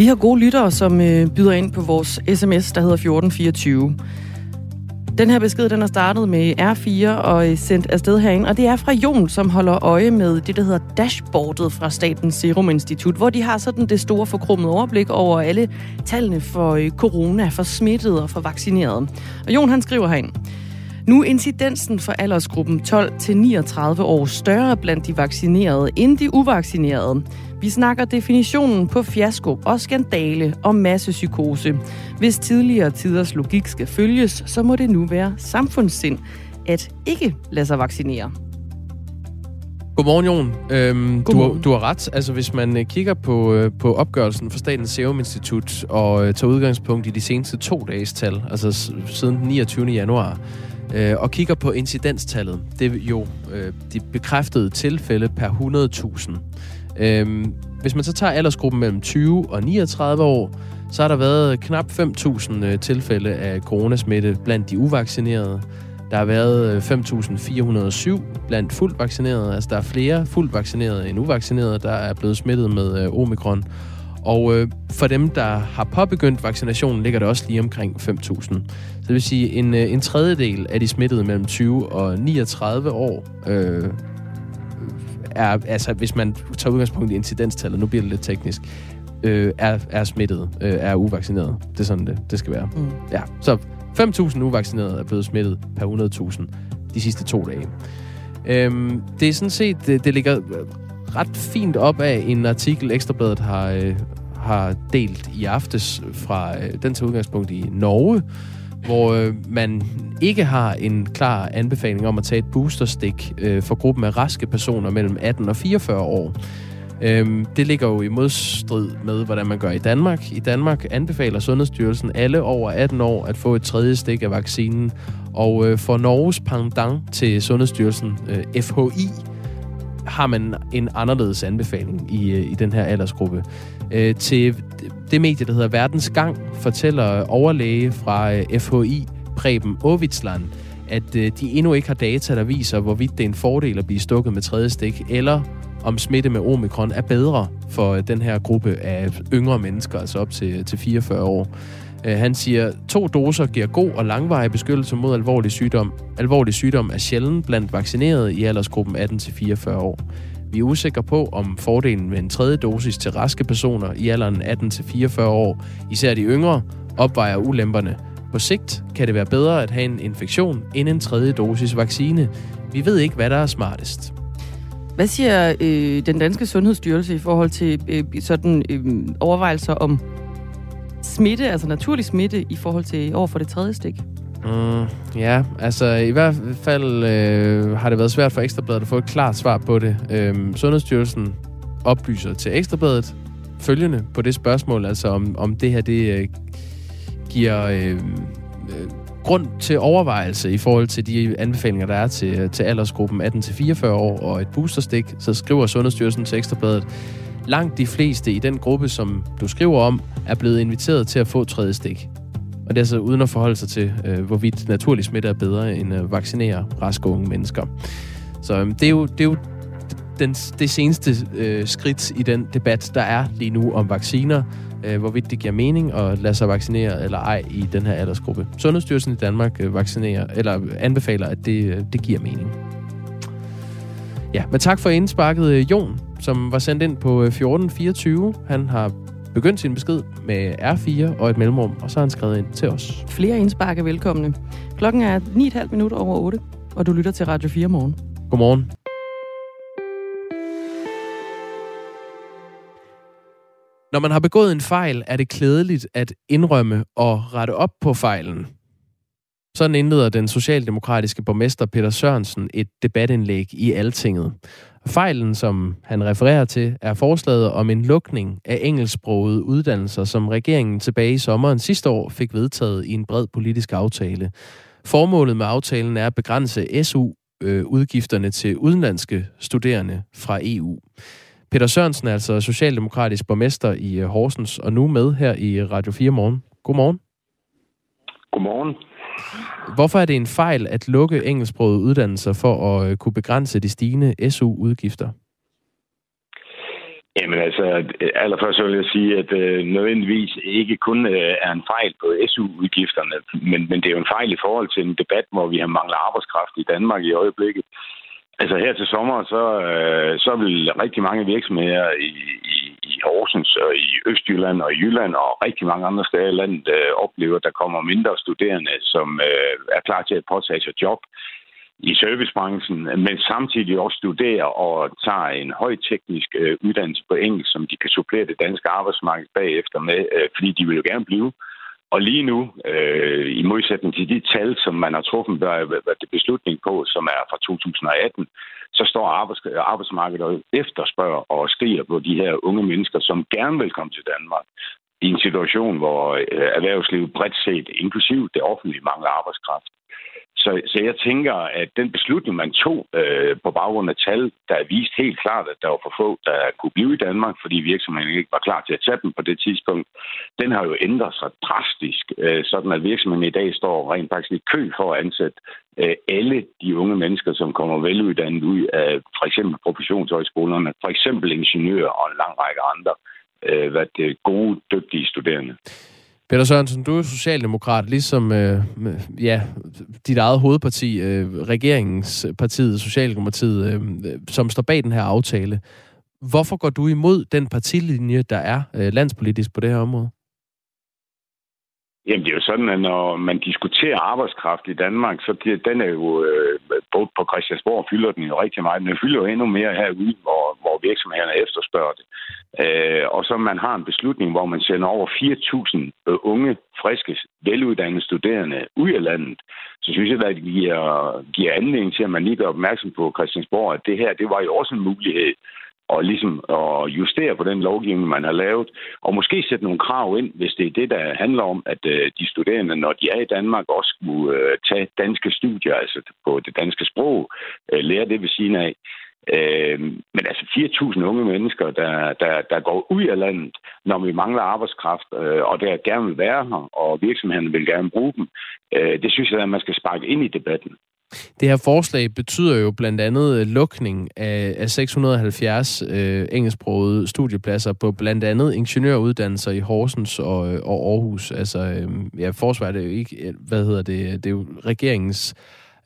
Vi har gode lyttere, som øh, byder ind på vores sms, der hedder 1424. Den her besked, den er startet med R4 og øh, sendt afsted herind, og det er fra Jon, som holder øje med det, der hedder dashboardet fra Statens Serum Institut, hvor de har sådan det store forkrummede overblik over alle tallene for øh, corona, for smittede og for vaccinerede. Og Jon, han skriver herind, nu er incidensen for aldersgruppen 12-39 år større blandt de vaccinerede end de uvaccinerede. Vi snakker definitionen på fiasko og skandale og massepsykose. Hvis tidligere tiders logik skal følges, så må det nu være samfundssind at ikke lade sig vaccinere. Godmorgen, Jon. Øhm, Godmorgen. Du, du har ret. Altså, hvis man uh, kigger på, uh, på opgørelsen for Statens Serum Institut og uh, tager udgangspunkt i de seneste to dages tal, altså siden den 29. januar, øh, og kigger på incidenstallet, det er jo øh, de bekræftede tilfælde per 100.000. Øh, hvis man så tager aldersgruppen mellem 20 og 39 år, så har der været knap 5.000 øh, tilfælde af coronasmitte blandt de uvaccinerede. Der har været øh, 5.407 blandt fuldt vaccinerede. Altså, der er flere fuldt vaccinerede end uvaccinerede, der er blevet smittet med øh, omikron. Og øh, for dem, der har påbegyndt vaccinationen, ligger det også lige omkring 5.000. Det vil sige, en, en tredjedel af de smittede mellem 20 og 39 år øh, er, altså hvis man tager udgangspunkt i incidenstallet, nu bliver det lidt teknisk, øh, er, er smittet, øh, er uvaccineret. Det er sådan, det, det skal være. Mm. Ja, så 5.000 uvaccinerede er blevet smittet per 100.000 de sidste to dage. Øhm, det er sådan set, det, det ligger ret fint op af en artikel, Ekstrabladet har, øh, har delt i aftes fra øh, den til udgangspunkt i Norge, hvor øh, man ikke har en klar anbefaling om at tage et boosterstik øh, for gruppen af raske personer mellem 18 og 44 år. Øhm, det ligger jo i modstrid med, hvordan man gør i Danmark. I Danmark anbefaler Sundhedsstyrelsen alle over 18 år at få et tredje stik af vaccinen. Og øh, for Norges pendant til Sundhedsstyrelsen, øh, FHI, har man en anderledes anbefaling i, øh, i den her aldersgruppe. Øh, til det medie, der hedder Verdens Gang, fortæller overlæge fra øh, FHI, Preben Ovitsland, at øh, de endnu ikke har data, der viser, hvorvidt det er en fordel at blive stukket med tredje stik, eller om smitte med omikron er bedre for øh, den her gruppe af yngre mennesker, altså op til, til 44 år. Øh, han siger, to doser giver god og langvarig beskyttelse mod alvorlig sygdom. Alvorlig sygdom er sjældent blandt vaccinerede i aldersgruppen 18-44 år. Vi er usikre på, om fordelen med en tredje dosis til raske personer i alderen 18-44 år, især de yngre, opvejer ulemperne. På sigt kan det være bedre at have en infektion end en tredje dosis vaccine. Vi ved ikke, hvad der er smartest. Hvad siger øh, den danske sundhedsstyrelse i forhold til øh, sådan øh, overvejelser om smitte, altså naturlig smitte, i forhold til over for det tredje stik? Mm, ja, altså i hvert fald øh, har det været svært for Ekstrabladet at få et klart svar på det. Øhm, Sundhedsstyrelsen oplyser til Ekstrabladet følgende på det spørgsmål, altså om, om det her det øh, giver øh, øh, grund til overvejelse i forhold til de anbefalinger, der er til, til aldersgruppen 18-44 år og et boosterstik, så skriver Sundhedsstyrelsen til Ekstrabladet, langt de fleste i den gruppe, som du skriver om, er blevet inviteret til at få tredje stik. Og det er altså uden at forholde sig til, øh, hvorvidt naturlig smitte er bedre end at vaccinere raske unge mennesker. Så øh, det er jo, det er jo den, det seneste øh, skridt i den debat, der er lige nu om vacciner, øh, hvorvidt det giver mening at lade sig vaccinere eller ej i den her aldersgruppe. Sundhedsstyrelsen i Danmark øh, vaccinerer, eller øh, anbefaler, at det, øh, det giver mening. Ja, men tak for indsparket, øh, Jon, som var sendt ind på 1424. Øh, Han har begyndt sin besked med R4 og et mellemrum, og så har han skrevet ind til os. Flere indspark er velkomne. Klokken er 9,5 minutter over 8, og du lytter til Radio 4 morgen. Godmorgen. Når man har begået en fejl, er det klædeligt at indrømme og rette op på fejlen. Sådan indleder den socialdemokratiske borgmester Peter Sørensen et debatindlæg i Altinget. Fejlen, som han refererer til, er forslaget om en lukning af engelsksprogede uddannelser, som regeringen tilbage i sommeren sidste år fik vedtaget i en bred politisk aftale. Formålet med aftalen er at begrænse SU-udgifterne øh, til udenlandske studerende fra EU. Peter Sørensen er altså socialdemokratisk borgmester i øh, Horsens, og nu med her i Radio 4 morgen. Godmorgen. Godmorgen. Hvorfor er det en fejl at lukke engelsksprogede uddannelser for at øh, kunne begrænse de stigende SU-udgifter? Jamen altså, allerførst vil jeg sige, at øh, nødvendigvis ikke kun øh, er en fejl på SU-udgifterne, men, men det er jo en fejl i forhold til en debat, hvor vi har manglet arbejdskraft i Danmark i øjeblikket. Altså her til sommer, så, øh, så vil rigtig mange virksomheder i, i Horsens og i Østjylland og i Jylland og rigtig mange andre steder i landet øh, oplever, at der kommer mindre studerende, som øh, er klar til at påtage sig job i servicebranchen, men samtidig også studerer og tager en højteknisk øh, uddannelse på engelsk, som de kan supplere det danske arbejdsmarked bagefter med, øh, fordi de vil jo gerne blive. Og lige nu, øh, i modsætning til de tal, som man har truffet beslutning på, som er fra 2018, så står arbejds, arbejdsmarkedet og efterspørger og skriger på de her unge mennesker, som gerne vil komme til Danmark i en situation, hvor øh, erhvervslivet bredt set, inklusiv det offentlige, mangler arbejdskraft. Så, så jeg tænker, at den beslutning, man tog øh, på baggrund af tal, der er vist helt klart, at der var for få, der kunne blive i Danmark, fordi virksomheden ikke var klar til at tage dem på det tidspunkt, den har jo ændret sig drastisk, øh, sådan at virksomheden i dag står rent faktisk i kø for at ansætte øh, alle de unge mennesker, som kommer veluddannet ud af for eksempel professionshøjskolerne, for eksempel ingeniører og en lang række andre øh, hvad det, gode, dygtige studerende. Peter Sørensen, du er socialdemokrat, ligesom øh, ja, dit eget hovedparti, øh, regeringspartiet, Socialdemokratiet, øh, som står bag den her aftale. Hvorfor går du imod den partilinje, der er øh, landspolitisk på det her område? Jamen, det er jo sådan, at når man diskuterer arbejdskraft i Danmark, så den er jo, øh, både på Christiansborg fylder den jo rigtig meget, men den fylder jo endnu mere herude, hvor, hvor virksomhederne efterspørger det. Øh, og så man har en beslutning, hvor man sender over 4.000 øh, unge, friske, veluddannede studerende ud af landet, så synes jeg, at det giver, giver anledning til, at man lige gør opmærksom på Christiansborg, at det her, det var jo også en mulighed og ligesom at justere på den lovgivning, man har lavet, og måske sætte nogle krav ind, hvis det er det, der handler om, at øh, de studerende, når de er i Danmark, også skulle øh, tage danske studier, altså på det danske sprog, lære det ved siden af. Øh, men altså 4.000 unge mennesker, der, der, der går ud af landet, når vi mangler arbejdskraft, øh, og der gerne vil være her, og virksomhederne vil gerne bruge dem, øh, det synes jeg, at man skal sparke ind i debatten. Det her forslag betyder jo blandt andet øh, lukning af, af 670 øh, engelsksprogede studiepladser på blandt andet ingeniøruddannelser i Horsens og, øh, og Aarhus. Altså, øh, ja, forsvaret er jo ikke, øh, hvad hedder det, det er jo regeringens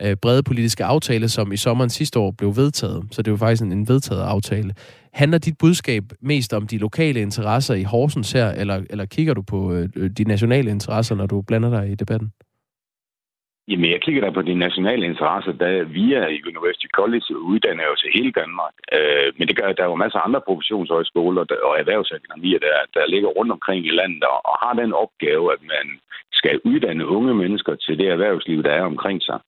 øh, brede politiske aftale, som i sommeren sidste år blev vedtaget. Så det er jo faktisk en, en vedtaget aftale. Handler dit budskab mest om de lokale interesser i Horsens her, eller, eller kigger du på øh, de nationale interesser, når du blander dig i debatten? Jamen, jeg kigger da på de nationale interesser, der via University College uddanner jo til hele Danmark. Øh, men det gør, der er jo masser af andre professionshøjskoler og erhvervsakademier, der, der ligger rundt omkring i landet og, og har den opgave, at man skal uddanne unge mennesker til det erhvervsliv, der er omkring sig.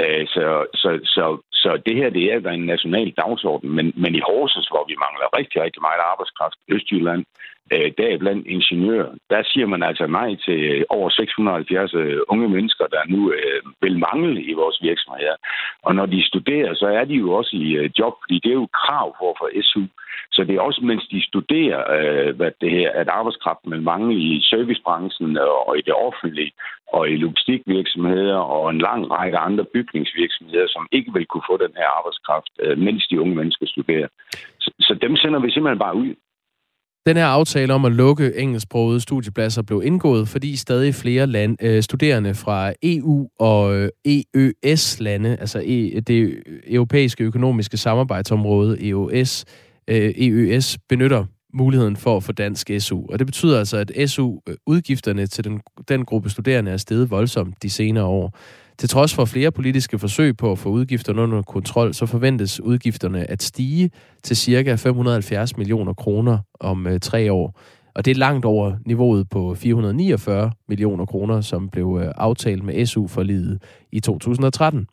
Øh, så, så, så, så det her, det er en national dagsorden, men, men i Horsens, hvor vi mangler rigtig, rigtig meget arbejdskraft, Østjylland, øh, deriblandt ingeniører, der siger man altså nej til øh, over 670 øh, unge mennesker, der nu øh, vil mangle i vores virksomheder. Og når de studerer, så er de jo også i øh, job, fordi det er jo krav for at få SU. Så det er også, mens de studerer, øh, hvad det her, at arbejdskraften vil mangle i servicebranchen øh, og i det offentlige, og i logistikvirksomheder og en lang række andre bygningsvirksomheder, som ikke vil kunne få den her arbejdskraft, mens de unge mennesker studerer. Så, så dem sender vi simpelthen bare ud. Den her aftale om at lukke engelsksprogede studiepladser blev indgået, fordi stadig flere land, øh, studerende fra EU og øh, EØS-lande, altså e, det europæiske økonomiske samarbejdsområde, EOS, øh, EØS, benytter muligheden for at få dansk SU. Og det betyder altså, at SU-udgifterne øh, til den, den gruppe studerende er steget voldsomt de senere år. Til trods for flere politiske forsøg på at få udgifterne under kontrol, så forventes udgifterne at stige til ca. 570 millioner kroner om øh, tre år. Og det er langt over niveauet på 449 millioner kroner, som blev øh, aftalt med SU-forliget i 2013.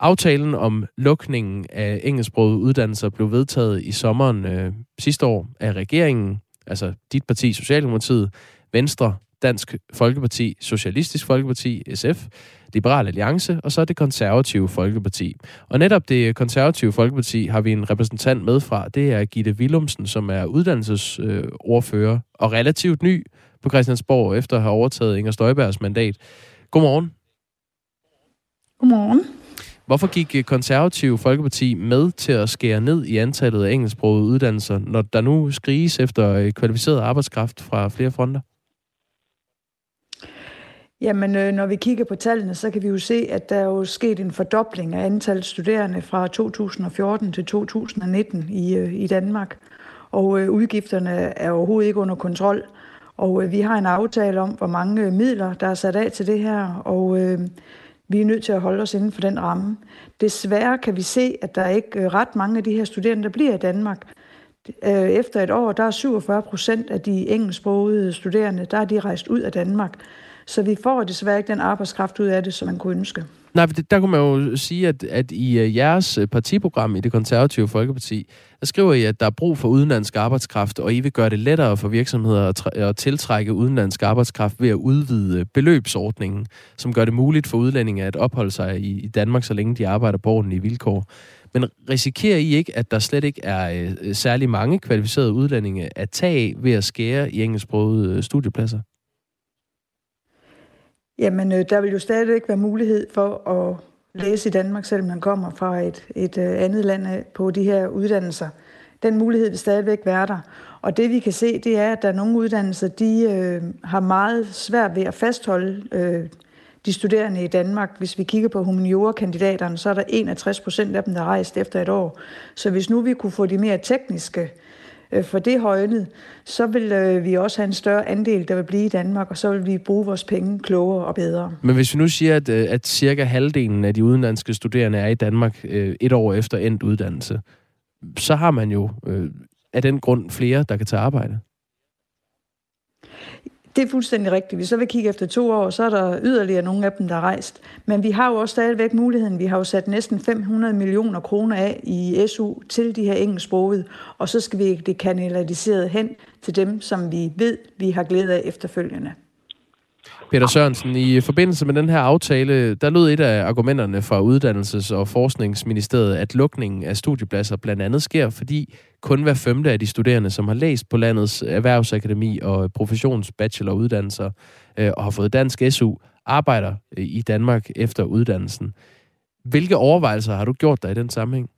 Aftalen om lukningen af engelsksprogede uddannelser blev vedtaget i sommeren øh, sidste år af regeringen, altså dit parti, Socialdemokratiet, Venstre, Dansk Folkeparti, Socialistisk Folkeparti, SF, Liberal Alliance og så det konservative Folkeparti. Og netop det konservative Folkeparti har vi en repræsentant med fra. Det er Gitte Willumsen, som er uddannelsesordfører og relativt ny på Christiansborg efter at have overtaget Inger Støjbergs mandat. Godmorgen. Godmorgen. Hvorfor gik konservative Folkeparti med til at skære ned i antallet af engelsksprogede uddannelser, når der nu skriges efter kvalificeret arbejdskraft fra flere fronter? Jamen, øh, når vi kigger på tallene, så kan vi jo se, at der er jo sket en fordobling af antallet studerende fra 2014 til 2019 i, øh, i Danmark. Og øh, udgifterne er overhovedet ikke under kontrol. Og vi har en aftale om, hvor mange midler, der er sat af til det her, og vi er nødt til at holde os inden for den ramme. Desværre kan vi se, at der er ikke ret mange af de her studerende, der bliver i Danmark. Efter et år, der er 47 procent af de engelsksprogede studerende, der er de rejst ud af Danmark. Så vi får desværre ikke den arbejdskraft ud af det, som man kunne ønske. Nej, der kunne man jo sige, at, at i øh, jeres øh, partiprogram i det konservative Folkeparti, der skriver I, at der er brug for udenlandsk arbejdskraft, og I vil gøre det lettere for virksomheder at, at tiltrække udenlandsk arbejdskraft ved at udvide beløbsordningen, som gør det muligt for udlændinge at opholde sig i, i Danmark, så længe de arbejder på ordentlige vilkår. Men risikerer I ikke, at der slet ikke er øh, særlig mange kvalificerede udlændinge at tage ved at skære i engelsksprogede øh, studiepladser? Jamen, øh, der vil jo stadigvæk være mulighed for at læse i Danmark, selvom man kommer fra et, et øh, andet land øh, på de her uddannelser. Den mulighed vil stadigvæk være der. Og det vi kan se, det er, at der er nogle uddannelser, de øh, har meget svært ved at fastholde øh, de studerende i Danmark. Hvis vi kigger på humaniora-kandidaterne, så er der 61 procent af dem, der er rejst efter et år. Så hvis nu vi kunne få de mere tekniske øh, for det højnet, så vil øh, vi også have en større andel, der vil blive i Danmark, og så vil vi bruge vores penge klogere og bedre. Men hvis vi nu siger, at, øh, at cirka halvdelen af de udenlandske studerende er i Danmark øh, et år efter endt uddannelse, så har man jo øh, af den grund flere, der kan tage arbejde. Det er fuldstændig rigtigt. Hvis så vil kigge efter to år, så er der yderligere nogle af dem, der er rejst. Men vi har jo også stadigvæk muligheden. Vi har jo sat næsten 500 millioner kroner af i SU til de her engelsksprogede, og så skal vi det kanaliseret hen til dem, som vi ved, vi har glæde af efterfølgende. Peter Sørensen, i forbindelse med den her aftale, der lød et af argumenterne fra Uddannelses- og Forskningsministeriet, at lukningen af studiepladser blandt andet sker, fordi kun hver femte af de studerende, som har læst på landets erhvervsakademi og professionsbacheloruddannelser øh, og har fået dansk SU, arbejder øh, i Danmark efter uddannelsen. Hvilke overvejelser har du gjort dig i den sammenhæng?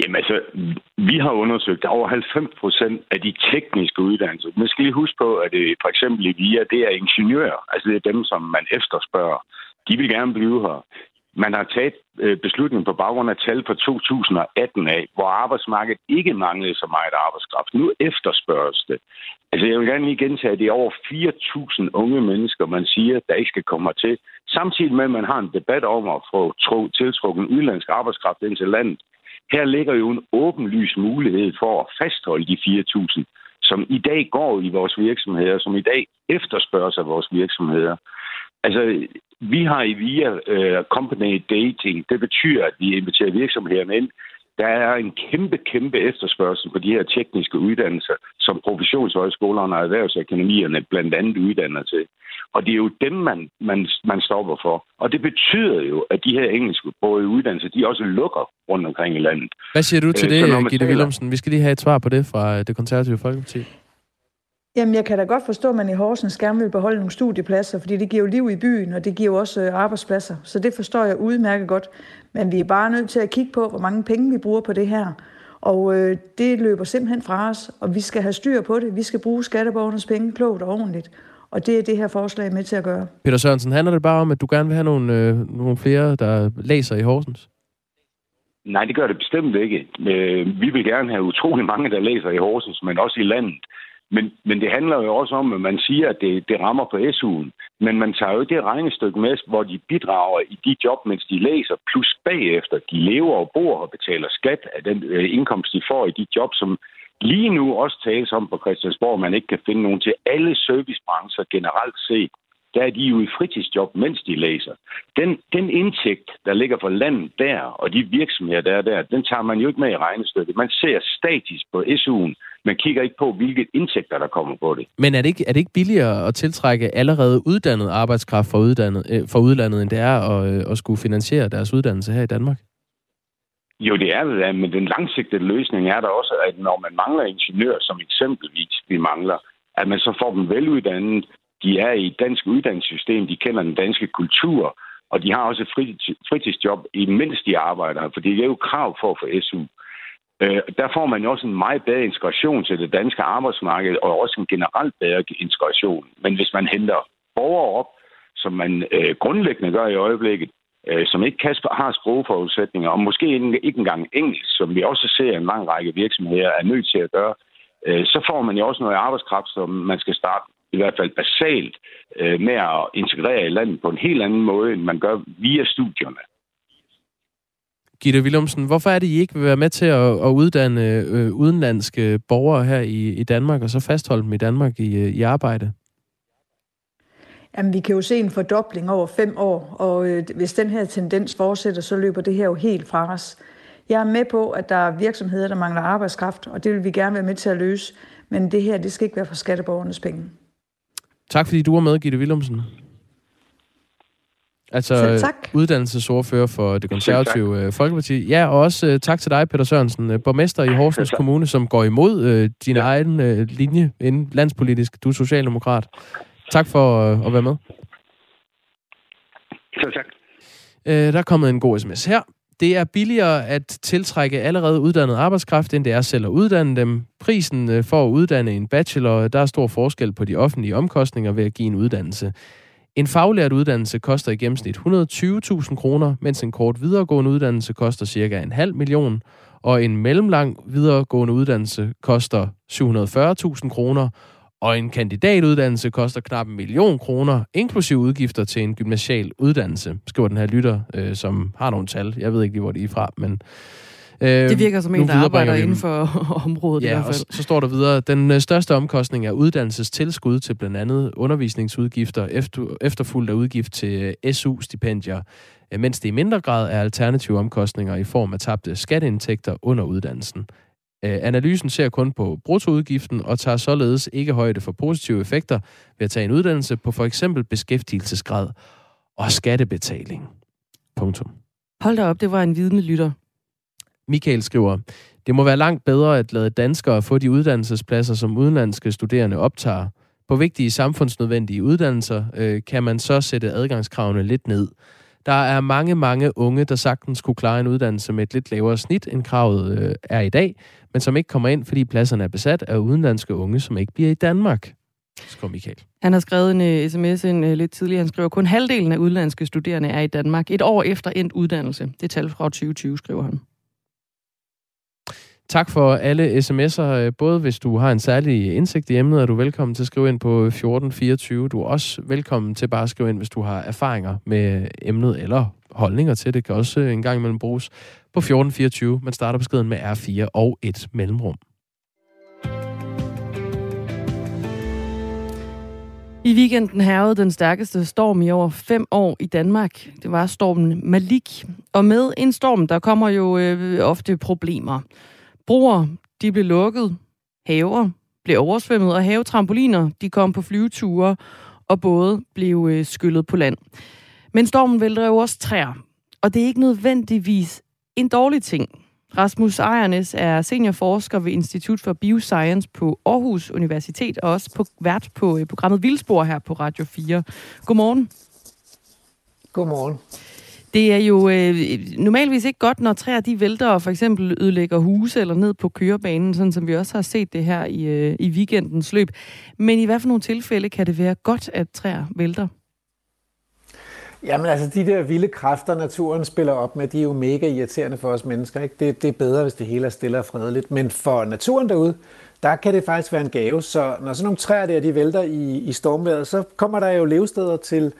Jamen altså, vi har undersøgt over 90 procent af de tekniske uddannelser. Man skal lige huske på, at det for eksempel i VIA, det er ingeniører. Altså det er dem, som man efterspørger. De vil gerne blive her. Man har taget øh, beslutningen på baggrund af tal fra 2018 af, hvor arbejdsmarkedet ikke manglede så meget arbejdskraft. Nu efterspørges det. Altså jeg vil gerne lige gentage, at det er over 4.000 unge mennesker, man siger, der ikke skal komme til. Samtidig med, at man har en debat om at få tiltrukken udenlandsk arbejdskraft ind til landet. Her ligger jo en åbenlys mulighed for at fastholde de 4.000, som i dag går i vores virksomheder, som i dag efterspørges af vores virksomheder. Altså, vi har i via uh, company dating, det betyder, at vi inviterer virksomhederne ind der er en kæmpe, kæmpe efterspørgsel på de her tekniske uddannelser, som professionshøjskolerne og erhvervsakademierne blandt andet uddanner til. Og det er jo dem, man, man, man stopper for. Og det betyder jo, at de her engelske både uddannelser, de også lukker rundt omkring i landet. Hvad siger du til øh, det, Gitte Willumsen? Vi skal lige have et svar på det fra det konservative Folkeparti. Jamen, jeg kan da godt forstå, at man i Horsens gerne vil beholde nogle studiepladser, fordi det giver jo liv i byen, og det giver jo også øh, arbejdspladser. Så det forstår jeg udmærket godt. Men vi er bare nødt til at kigge på, hvor mange penge vi bruger på det her. Og øh, det løber simpelthen fra os, og vi skal have styr på det. Vi skal bruge skatteborgernes penge klogt og ordentligt. Og det er det her forslag med til at gøre. Peter Sørensen, handler det bare om, at du gerne vil have nogle, øh, nogle flere, der læser i Horsens? Nej, det gør det bestemt ikke. Øh, vi vil gerne have utrolig mange, der læser i Horsens, men også i landet. Men, men det handler jo også om, at man siger, at det, det rammer på SU'en. Men man tager jo det regnestykke med, hvor de bidrager i de job, mens de læser, plus bagefter, de lever og bor og betaler skat af den øh, indkomst, de får i de job, som lige nu også tales om på Christiansborg, man ikke kan finde nogen til. Alle servicebrancher generelt set der er de jo i fritidsjob, mens de læser. Den, den indtægt, der ligger for landet der, og de virksomheder, der er der, den tager man jo ikke med i regnestykket. Man ser statisk på SU'en, man kigger ikke på, hvilke indtægter, der kommer på det. Men er det ikke, er det ikke billigere at tiltrække allerede uddannet arbejdskraft fra, uddannet, øh, fra udlandet, end det er at, øh, at skulle finansiere deres uddannelse her i Danmark? Jo, det er det, men den langsigtede løsning er der også, at når man mangler ingeniører, som eksempelvis vi mangler, at man så får dem veluddannet, de er i et dansk uddannelsessystem, de kender den danske kultur, og de har også et fritidsjob, imens de arbejder, for det er jo krav for at få SU. Øh, der får man jo også en meget bedre integration til det danske arbejdsmarked, og også en generelt bedre integration. Men hvis man henter borgere op, som man øh, grundlæggende gør i øjeblikket, øh, som ikke kan, har sprogforudsætninger, og måske ikke, engang engelsk, som vi også ser en lang række virksomheder er nødt til at gøre, øh, så får man jo også noget arbejdskraft, som man skal starte i hvert fald basalt øh, med at integrere i landet på en helt anden måde, end man gør via studierne. Gitte Willumsen, hvorfor er det, I ikke vil være med til at, at uddanne øh, udenlandske borgere her i, i Danmark, og så fastholde dem i Danmark i, øh, i arbejde? Jamen, vi kan jo se en fordobling over fem år, og øh, hvis den her tendens fortsætter, så løber det her jo helt fra os. Jeg er med på, at der er virksomheder, der mangler arbejdskraft, og det vil vi gerne være med til at løse, men det her, det skal ikke være for skatteborgernes penge. Tak fordi du var med, Gitte Willumsen. Altså tak. uddannelsesordfører for det konservative tak. Øh, Folkeparti. Ja, og også uh, tak til dig, Peter Sørensen, uh, borgmester i Horsens Kommune, som går imod uh, din ja. egen uh, linje inden landspolitisk. Du er socialdemokrat. Tak for uh, at være med. Selv tak. Uh, der er kommet en god sms her. Det er billigere at tiltrække allerede uddannet arbejdskraft, end det er selv at uddanne dem. Prisen for at uddanne en bachelor, der er stor forskel på de offentlige omkostninger ved at give en uddannelse. En faglært uddannelse koster i gennemsnit 120.000 kroner, mens en kort videregående uddannelse koster cirka en halv million, og en mellemlang videregående uddannelse koster 740.000 kroner, og en kandidatuddannelse koster knap en million kroner, inklusive udgifter til en gymnasial uddannelse, skriver den her lytter, øh, som har nogle tal. Jeg ved ikke lige, hvor de er fra, men Øh, det virker som en, der arbejder inden for området ja, i hvert fald. Og så står der videre, den øh, største omkostning er uddannelsestilskud til blandt andet undervisningsudgifter, efter, efterfulgt af udgift til øh, SU-stipendier, øh, mens det i mindre grad er alternative omkostninger i form af tabte skatteindtægter under uddannelsen. Analysen ser kun på bruttoudgiften og tager således ikke højde for positive effekter ved at tage en uddannelse på for eksempel beskæftigelsesgrad og skattebetaling. Punktum. Hold da op, det var en vidende lytter. Michael skriver, det må være langt bedre at lade danskere få de uddannelsespladser, som udenlandske studerende optager. På vigtige samfundsnødvendige uddannelser øh, kan man så sætte adgangskravene lidt ned. Der er mange, mange unge, der sagtens kunne klare en uddannelse med et lidt lavere snit, end kravet øh, er i dag, men som ikke kommer ind, fordi pladserne er besat af udenlandske unge, som ikke bliver i Danmark. Skriver Michael. Han har skrevet en uh, sms en, uh, lidt tidligere. Han skriver, kun halvdelen af udenlandske studerende er i Danmark et år efter endt uddannelse. Det er tal fra 2020, skriver han. Tak for alle sms'er. Både hvis du har en særlig indsigt i emnet, er du velkommen til at skrive ind på 1424. Du er også velkommen til bare at skrive ind, hvis du har erfaringer med emnet eller holdninger til det. Det kan også en gang imellem bruges på 1424. Man starter beskeden med R4 og et mellemrum. I weekenden hervede den stærkeste storm i over fem år i Danmark. Det var stormen Malik. Og med en storm, der kommer jo øh, ofte problemer. Broer, de blev lukket, haver blev oversvømmet, og havetrampoliner, de kom på flyveture, og både blev øh, skyllet på land. Men stormen vælter jo også træer, og det er ikke nødvendigvis en dårlig ting. Rasmus Ejernes er seniorforsker ved Institut for Bioscience på Aarhus Universitet, og også på vært på øh, programmet Vildspor her på Radio 4. Godmorgen. Godmorgen. Det er jo øh, normalvis ikke godt, når træer de vælter og for eksempel ødelægger huse eller ned på kørebanen, sådan som vi også har set det her i, øh, i weekendens løb. Men i hvert fald nogle tilfælde kan det være godt, at træer vælter. Jamen altså, de der vilde kræfter, naturen spiller op med, de er jo mega irriterende for os mennesker. Ikke? Det, det er bedre, hvis det hele er stille og fredeligt. Men for naturen derude, der kan det faktisk være en gave. Så når sådan nogle træer der, de vælter i, i stormvejret, så kommer der jo levesteder til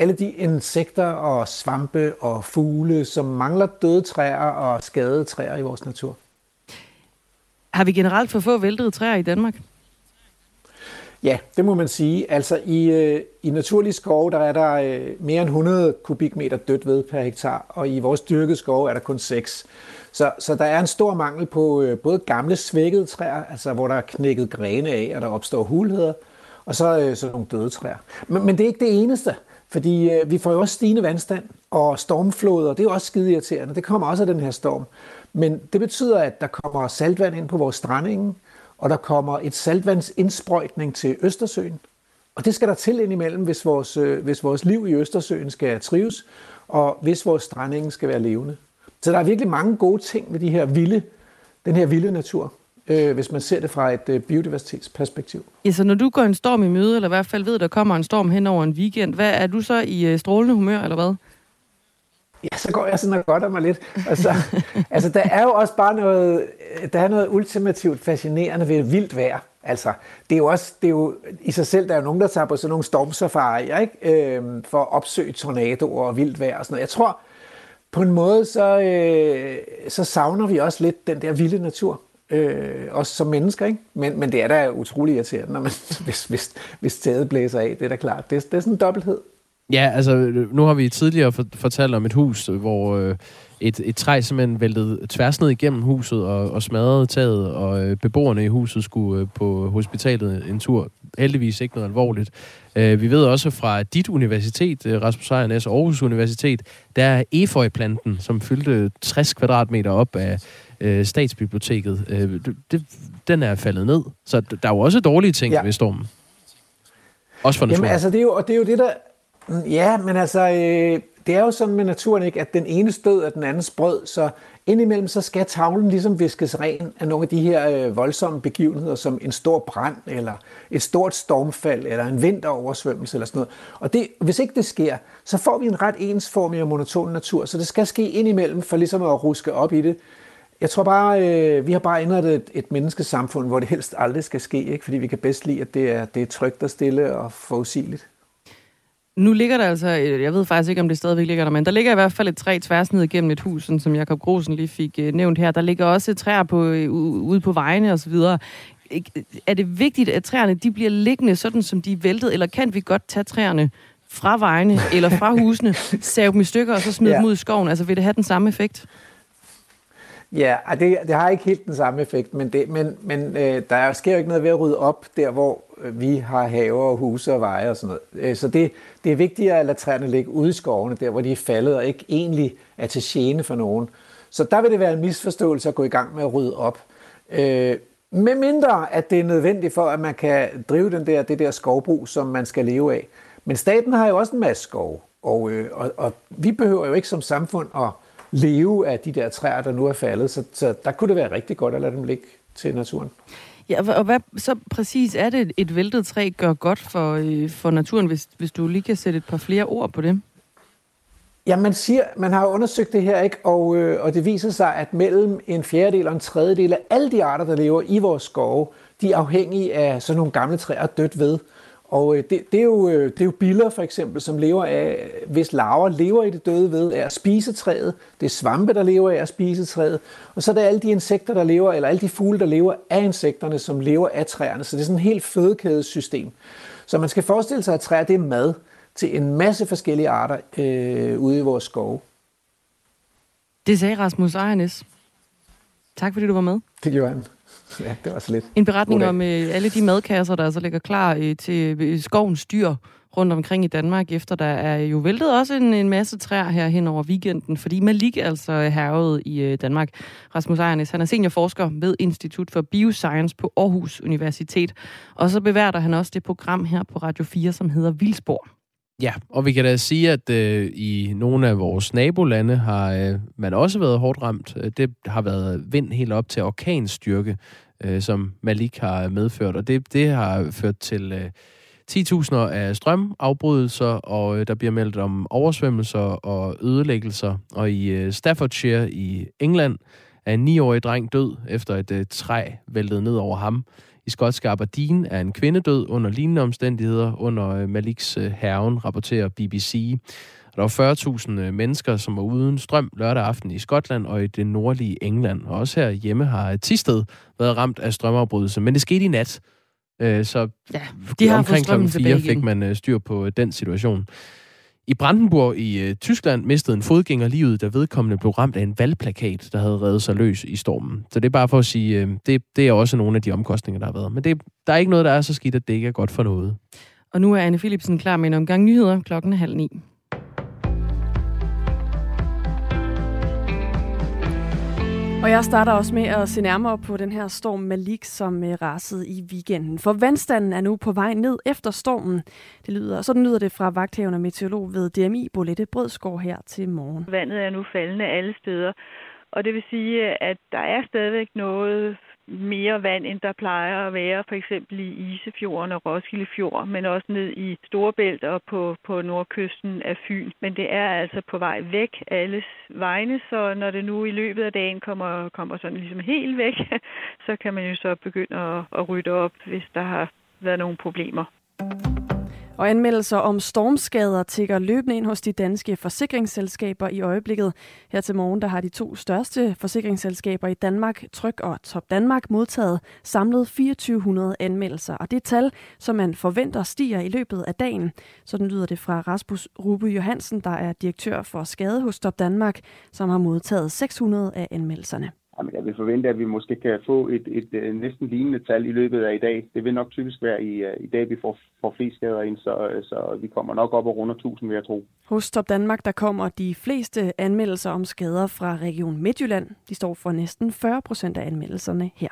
alle de insekter og svampe og fugle, som mangler døde træer og skadede træer i vores natur. Har vi generelt for få væltede træer i Danmark? Ja, det må man sige. Altså i, øh, i naturlig skov, der er der øh, mere end 100 kubikmeter dødt ved per hektar, og i vores dyrkede skov er der kun 6. Så, så der er en stor mangel på øh, både gamle svækkede træer, altså hvor der er knækket grene af, og der opstår hulheder, og så, øh, så nogle døde træer. Men, men det er ikke det eneste. Fordi øh, vi får jo også stigende vandstand og stormfloder, det er jo også skide irriterende. Det kommer også af den her storm. Men det betyder, at der kommer saltvand ind på vores strandingen, og der kommer et saltvandsindsprøjtning til Østersøen. Og det skal der til indimellem, hvis vores, øh, hvis vores liv i Østersøen skal trives, og hvis vores strandingen skal være levende. Så der er virkelig mange gode ting ved de her vilde, den her vilde natur, øh, hvis man ser det fra et øh, biodiversitetsperspektiv. Ja, så når du går en storm i møde, eller i hvert fald ved, at der kommer en storm hen over en weekend, hvad er du så i øh, strålende humør, eller hvad? Ja, så går jeg sådan og godter mig lidt. Altså, altså, der er jo også bare noget, der er noget ultimativt fascinerende ved vildt vejr. Altså, det er jo også, det er jo i sig selv, der er jo nogen, der tager på sådan nogle stormsafarier, ikke? Øhm, for at opsøge tornadoer og vildt vejr og sådan noget. Jeg tror, på en måde, så, øh, så savner vi også lidt den der vilde natur. Øh, også som mennesker, ikke? Men, men det er da utrolig irriterende, når man, hvis, hvis, hvis taget blæser af. Det er da klart. Det, det er sådan en dobbelthed. Ja, altså nu har vi tidligere fortalt om et hus, hvor øh, et, et træ simpelthen væltede tværs ned igennem huset og, og smadrede taget, og øh, beboerne i huset skulle øh, på hospitalet en tur. Heldigvis ikke noget alvorligt. Øh, vi ved også fra dit universitet, øh, Rasmus Ejernes Aarhus Universitet, der er eføjplanten, som fyldte 60 kvadratmeter op af øh, statsbiblioteket. Øh, det, den er faldet ned. Så der er jo også dårlige ting ja. ved stormen. Også for naturen. Jamen altså, det er jo, og det er jo det, der Ja, men altså, øh, det er jo sådan med naturen, ikke, at den ene stød er den andens brød, så indimellem så skal tavlen ligesom viskes ren af nogle af de her øh, voldsomme begivenheder, som en stor brand, eller et stort stormfald, eller en vinteroversvømmelse, eller sådan noget. Og det, hvis ikke det sker, så får vi en ret ensformig og monoton natur, så det skal ske indimellem for ligesom at ruske op i det. Jeg tror bare, øh, vi har bare indrettet et, et menneskesamfund, hvor det helst aldrig skal ske, ikke? fordi vi kan bedst lide, at det er, det er trygt og stille og forudsigeligt. Nu ligger der altså, jeg ved faktisk ikke, om det stadigvæk ligger der, men der ligger i hvert fald et træ tværs ned igennem et hus, som Jakob Grosen lige fik uh, nævnt her. Der ligger også træer på, uh, ude på vejene osv. Er det vigtigt, at træerne de bliver liggende sådan, som de er væltet, eller kan vi godt tage træerne fra vejene eller fra husene, save dem i stykker og så smide ja. dem ud i skoven? Altså vil det have den samme effekt? Ja, det, det har ikke helt den samme effekt, men, det, men, men øh, der sker jo ikke noget ved at rydde op der, hvor øh, vi har haver og huse og veje og sådan noget. Øh, så det, det er vigtigere at lade træerne ligge ude i skovene, der hvor de er faldet og ikke egentlig er til gene for nogen. Så der vil det være en misforståelse at gå i gang med at rydde op. Øh, med mindre, at det er nødvendigt for, at man kan drive den der, det der skovbrug, som man skal leve af. Men staten har jo også en masse skov, og, øh, og, og vi behøver jo ikke som samfund at leve af de der træer, der nu er faldet. Så, så der kunne det være rigtig godt at lade dem ligge til naturen. Ja, og hvad så præcis er det, et væltet træ gør godt for, øh, for naturen, hvis, hvis du lige kan sætte et par flere ord på det? Ja, man, siger, man har undersøgt det her, ikke? Og, øh, og det viser sig, at mellem en fjerdedel og en tredjedel af alle de arter, der lever i vores skove, de er afhængige af sådan nogle gamle træer dødt ved. Og øh, det, det, er jo, øh, det er jo biller for eksempel, som lever af, hvis larver lever i det døde ved, af at spise træet. Det er svampe, der lever af at spise træet. Og så er der alle de insekter, der lever, eller alle de fugle, der lever af insekterne, som lever af træerne. Så det er sådan et helt fødekædesystem. Så man skal forestille sig, at træer det er mad til en masse forskellige arter øh, ude i vores skove. Det sagde Rasmus Ejernes. Tak fordi du var med. Det gjorde han. Ja, det var så lidt. En beretning om øh, alle de madkasser, der altså ligger klar øh, til øh, skovens dyr rundt omkring i Danmark, efter der er jo væltet også en, en masse træer her hen over weekenden, fordi Malik altså hervede i øh, Danmark. Rasmus Ejernes, han er seniorforsker ved Institut for Bioscience på Aarhus Universitet, og så beværter han også det program her på Radio 4, som hedder Vildspor. Ja, og vi kan da sige, at øh, i nogle af vores nabolande har øh, man også været hårdt ramt. Øh, det har været vind helt op til orkanstyrke, øh, som Malik har medført, og det, det har ført til øh, 10.000 af strømafbrydelser, og øh, der bliver meldt om oversvømmelser og ødelæggelser. Og i øh, Staffordshire i England er en 9-årig dreng død, efter et øh, træ væltede ned over ham. I skotske Aberdeen er en kvinde død under lignende omstændigheder under øh, Maliks øh, herven, rapporterer BBC. Der var 40.000 øh, mennesker, som var uden strøm lørdag aften i Skotland og i det nordlige England. Og også her hjemme har Tisted været ramt af strømafbrydelse, men det skete i nat. Så ja, de har omkring kl. 4 fik man styr på den situation. I Brandenburg i øh, Tyskland mistede en fodgænger livet, da vedkommende blev ramt af en valgplakat, der havde reddet sig løs i stormen. Så det er bare for at sige, øh, det, det er også nogle af de omkostninger, der har været. Men det, der er ikke noget, der er så skidt, at det ikke er godt for noget. Og nu er Anne Philipsen klar med en omgang nyheder klokken halv ni. Og jeg starter også med at se nærmere på den her storm Malik, som øh, rasede i weekenden. For vandstanden er nu på vej ned efter stormen. Det lyder, sådan lyder det fra vagthavende meteorolog ved DMI, Bolette Brødskov her til morgen. Vandet er nu faldende alle steder, og det vil sige, at der er stadigvæk noget mere vand, end der plejer at være, for eksempel i Isefjorden og Roskilde Fjord, men også ned i Storebælt og på, på nordkysten af Fyn. Men det er altså på vej væk alles vegne, så når det nu i løbet af dagen kommer, kommer sådan ligesom helt væk, så kan man jo så begynde at, at rydde op, hvis der har været nogle problemer. Og anmeldelser om stormskader tigger løbende ind hos de danske forsikringsselskaber i øjeblikket. Her til morgen der har de to største forsikringsselskaber i Danmark, Tryk og Top Danmark, modtaget samlet 2400 anmeldelser. Og det tal, som man forventer stiger i løbet af dagen. Sådan lyder det fra Rasmus Rube Johansen, der er direktør for skade hos Top Danmark, som har modtaget 600 af anmeldelserne. Jamen, jeg vil forvente, at vi måske kan få et, et, et næsten lignende tal i løbet af i dag. Det vil nok typisk være i, øh, i dag, vi får, får flest skader ind, så, øh, så vi kommer nok op og runder 1000, vil jeg tro. Hos Top Danmark der kommer de fleste anmeldelser om skader fra Region Midtjylland. De står for næsten 40 procent af anmeldelserne her.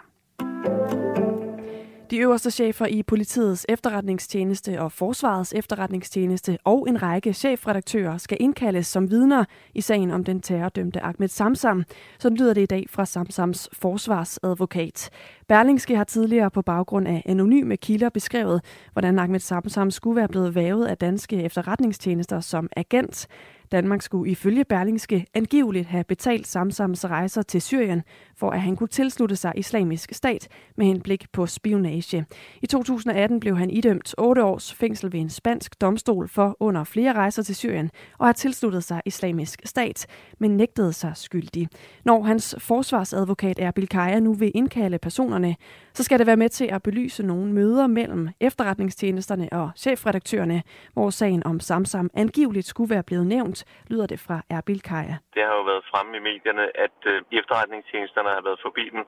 De øverste chefer i politiets efterretningstjeneste og forsvarets efterretningstjeneste og en række chefredaktører skal indkaldes som vidner i sagen om den terrordømte Ahmed Samsam. Så lyder det i dag fra Samsams forsvarsadvokat. Berlingske har tidligere på baggrund af anonyme kilder beskrevet, hvordan Ahmed Samsam skulle være blevet vævet af danske efterretningstjenester som agent. Danmark skulle ifølge Berlingske angiveligt have betalt Samsams rejser til Syrien, for at han kunne tilslutte sig islamisk stat med henblik på spionage. I 2018 blev han idømt 8 års fængsel ved en spansk domstol for under flere rejser til Syrien og har tilsluttet sig islamisk stat, men nægtede sig skyldig. Når hans forsvarsadvokat Erbil Kaya nu vil indkalde personerne, så skal det være med til at belyse nogle møder mellem efterretningstjenesterne og chefredaktørerne, hvor sagen om Samsam angiveligt skulle være blevet nævnt, lyder det fra Erbil Kaya. Det har jo været fremme i medierne, at øh, efterretningstjenesterne efterretningstjenesterne har været forbi dem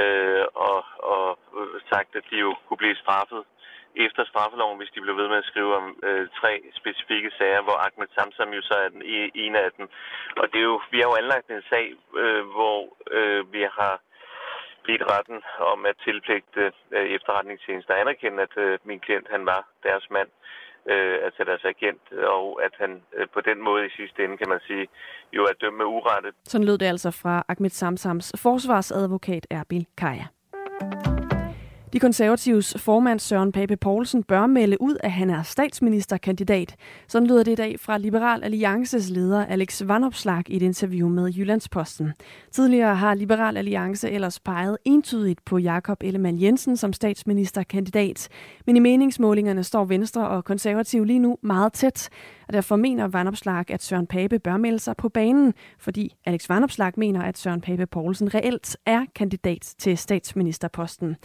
øh, og, og sagt, at de jo kunne blive straffet efter straffeloven, hvis de blev ved med at skrive om øh, tre specifikke sager, hvor Ahmed Samsam jo så er den e-, ene af dem. Og det er jo, vi har jo anlagt en sag, øh, hvor øh, vi har bedt retten om at tilpligte øh, efterretningstjenester anerkende, at øh, min klient han var deres mand øh, øh, altså deres agent, og at han øh, på den måde i sidste ende, kan man sige, jo er dømt med urettet. Sådan lød det altså fra Ahmed Samsams forsvarsadvokat Erbil Kaja. De konservatives formand Søren Pape Poulsen bør melde ud, at han er statsministerkandidat. Sådan lyder det i dag fra Liberal Alliances leder Alex Vanopslag i et interview med Jyllandsposten. Tidligere har Liberal Alliance ellers peget entydigt på Jakob Ellemann Jensen som statsministerkandidat. Men i meningsmålingerne står Venstre og konservative lige nu meget tæt. Og derfor mener Vanopslag, at Søren Pape bør melde sig på banen, fordi Alex Vanopslag mener, at Søren Pape Poulsen reelt er kandidat til statsministerposten.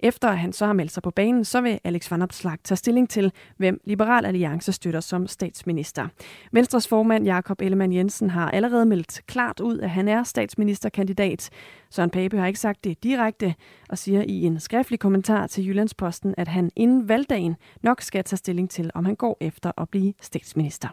Efter han så har meldt sig på banen, så vil Alex Van Opslag tage stilling til, hvem Liberal Alliance støtter som statsminister. Venstres formand Jakob Ellemann Jensen har allerede meldt klart ud, at han er statsministerkandidat. Søren Pape har ikke sagt det direkte og siger i en skriftlig kommentar til Jyllandsposten, at han inden valgdagen nok skal tage stilling til, om han går efter at blive statsminister.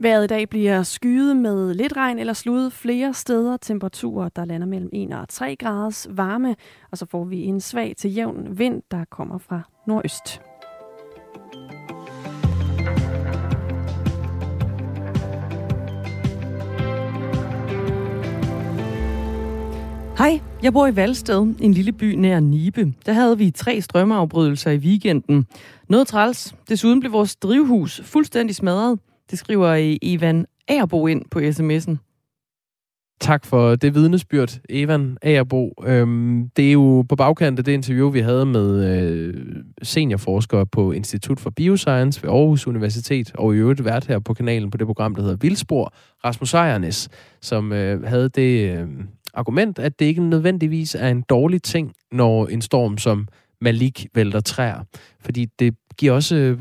Vejret i dag bliver skyet med lidt regn eller slud flere steder. Temperaturer, der lander mellem 1 og 3 graders varme. Og så får vi en svag til jævn vind, der kommer fra nordøst. Hej, jeg bor i Valsted, en lille by nær Nibe. Der havde vi tre strømmeafbrydelser i weekenden. Noget træls. Desuden blev vores drivhus fuldstændig smadret. Det skriver øh, Evan Agerbo ind på sms'en. Tak for det vidnesbyrd, Evan Agerbo. Øhm, det er jo på bagkant af det interview, vi havde med øh, seniorforskere på Institut for Bioscience ved Aarhus Universitet, og i øvrigt vært her på kanalen på det program, der hedder Vildspor, Rasmus Ejernes, som øh, havde det øh, argument, at det ikke nødvendigvis er en dårlig ting, når en storm som Malik vælter træer. Fordi det giver også øh,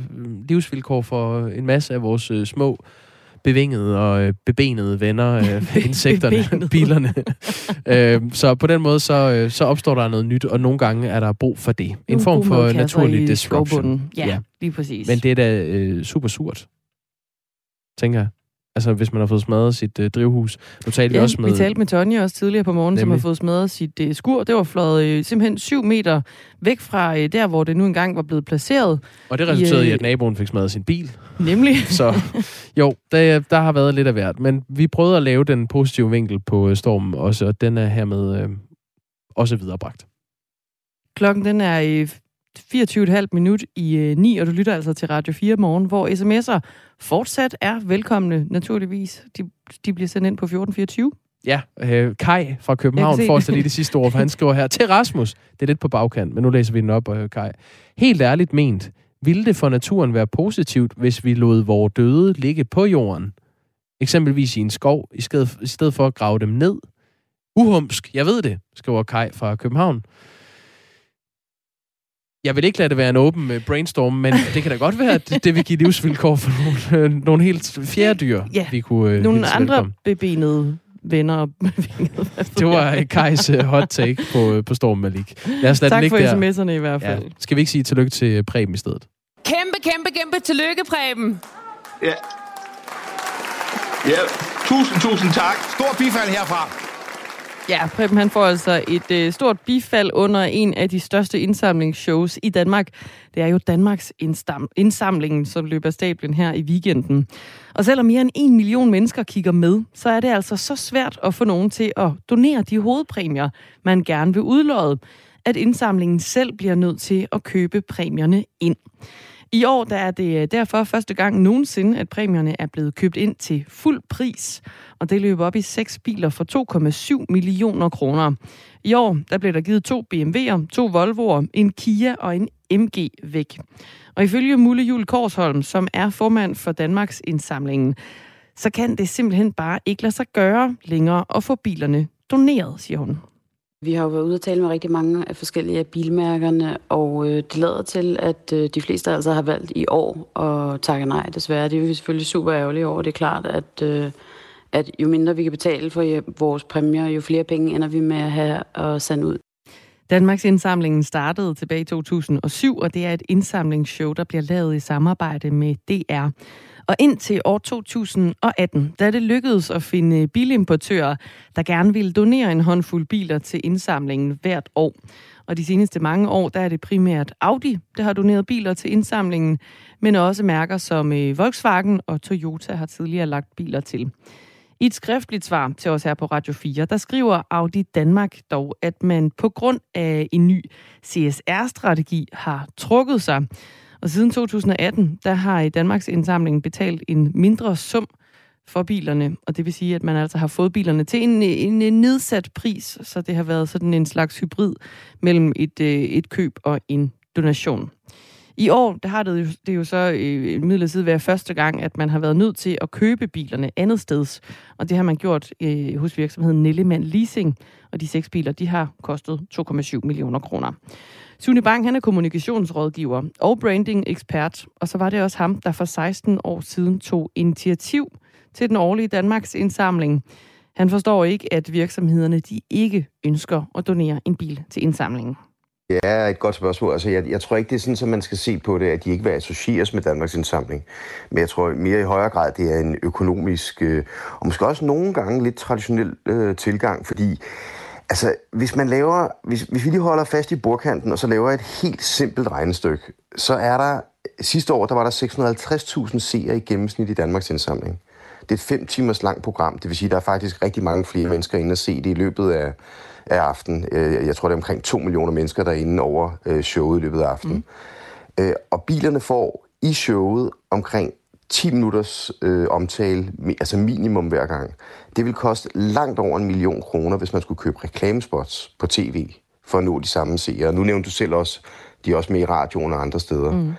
livsvilkår for en masse af vores øh, små bevingede og øh, bebenede venner, øh, insekterne, bilerne. øh, så på den måde, så, øh, så opstår der noget nyt, og nogle gange er der brug for det. En form for naturlig disruption. Ja, ja, lige præcis. Men det er da øh, super surt, tænker jeg. Altså hvis man har fået smadret sit øh, drivhus. Nu talte ja, vi også med... vi talte med Tonja også tidligere på morgen, Nemlig. som har fået smadret sit øh, skur. Det var fløjet øh, simpelthen syv meter væk fra øh, der, hvor det nu engang var blevet placeret. Og det resulterede i, øh, i at naboen fik smadret sin bil. Nemlig. Så jo, der, der har været lidt af hvert. Men vi prøvede at lave den positive vinkel på øh, stormen også, og den er hermed øh, også viderebragt. Klokken den er i 24,5 minut i øh, 9, og du lytter altså til Radio 4 morgen, hvor sms'er fortsat er velkomne, naturligvis. De, de bliver sendt ind på 1424. Ja, øh, Kai fra København får så lige det sidste ord, for han skriver her, til Rasmus, det er lidt på bagkant, men nu læser vi den op, øh, Kai. Helt ærligt ment, ville det for naturen være positivt, hvis vi lod vores døde ligge på jorden? Eksempelvis i en skov, i stedet, i stedet for at grave dem ned? Uhumsk, jeg ved det, skriver Kai fra København. Jeg vil ikke lade det være en åben øh, brainstorm, men det kan da godt være, at det vil give livsvilkår for nogle, øh, nogle helt fjerde dyr, ja. vi kunne øh, Nogle andre velkommen. bebenede venner. det var Kajs hot take på, på Storm Malik. Lad os lade tak for sms'erne i hvert fald. Ja. Skal vi ikke sige tillykke til Preben i stedet? Kæmpe, kæmpe, kæmpe tillykke, Preben. Ja. Ja, tusind, tusind tak. Stor bifald herfra. Ja, Preben han får altså et øh, stort bifald under en af de største indsamlingsshows i Danmark. Det er jo Danmarks indsam- indsamling, som løber stablen her i weekenden. Og selvom mere end en million mennesker kigger med, så er det altså så svært at få nogen til at donere de hovedpræmier, man gerne vil udlåde, at indsamlingen selv bliver nødt til at købe præmierne ind. I år der er det øh, derfor første gang nogensinde, at præmierne er blevet købt ind til fuld pris, og det løber op i seks biler for 2,7 millioner kroner. I år der blev der givet to BMW'er, to Volvo'er, en Kia og en MG væk. Og ifølge Mulle Jul Korsholm, som er formand for Danmarks indsamlingen, så kan det simpelthen bare ikke lade sig gøre længere at få bilerne doneret, siger hun. Vi har jo været ude og tale med rigtig mange af forskellige af bilmærkerne, og øh, det lader til, at øh, de fleste altså har valgt i år at takke nej, desværre. Det er vi selvfølgelig super ærgerlige over. Det er klart, at, øh, at jo mindre vi kan betale for øh, vores præmier, jo flere penge ender vi med at have at sende ud. Danmarks indsamlingen startede tilbage i 2007, og det er et indsamlingsshow, der bliver lavet i samarbejde med DR. Og indtil år 2018, da det lykkedes at finde bilimportører, der gerne ville donere en håndfuld biler til indsamlingen hvert år. Og de seneste mange år, der er det primært Audi, der har doneret biler til indsamlingen, men også mærker som øh, Volkswagen og Toyota har tidligere lagt biler til. I et skriftligt svar til os her på Radio 4, der skriver Audi Danmark dog, at man på grund af en ny CSR-strategi har trukket sig. Og siden 2018, der har i Danmarks indsamling betalt en mindre sum for bilerne, og det vil sige, at man altså har fået bilerne til en, en, en nedsat pris, så det har været sådan en slags hybrid mellem et, øh, et køb og en donation. I år, der har det jo, det jo så øh, midlertid været første gang, at man har været nødt til at købe bilerne andet steds. Og det har man gjort øh, hos virksomheden Nellemann Leasing. Og de seks biler, de har kostet 2,7 millioner kroner. Sune Bang, han er kommunikationsrådgiver og branding-ekspert, og så var det også ham, der for 16 år siden tog initiativ til den årlige Danmarks indsamling. Han forstår ikke, at virksomhederne de ikke ønsker at donere en bil til indsamlingen. Det er et godt spørgsmål. Altså, jeg, jeg tror ikke, det er sådan, at man skal se på det, at de ikke vil associeres med Danmarks indsamling. Men jeg tror mere i højere grad, det er en økonomisk, øh, og måske også nogle gange lidt traditionel øh, tilgang, fordi Altså, hvis man laver, hvis, hvis vi lige holder fast i bordkanten, og så laver et helt simpelt regnestykke, så er der, sidste år, der var der 650.000 seere i gennemsnit i Danmarks indsamling. Det er et fem timers langt program, det vil sige, at der er faktisk rigtig mange flere mennesker inde og se det i løbet af, af aftenen. Øh, jeg tror, det er omkring 2 millioner mennesker, der er inde over øh, showet i løbet af aftenen. Mm. Og bilerne får i showet omkring 10 minutters øh, omtale, altså minimum hver gang. Det vil koste langt over en million kroner, hvis man skulle købe reklamespots på tv, for at nå de samme seere. Nu nævnte du selv også, de er også med i radioen og andre steder. Mm.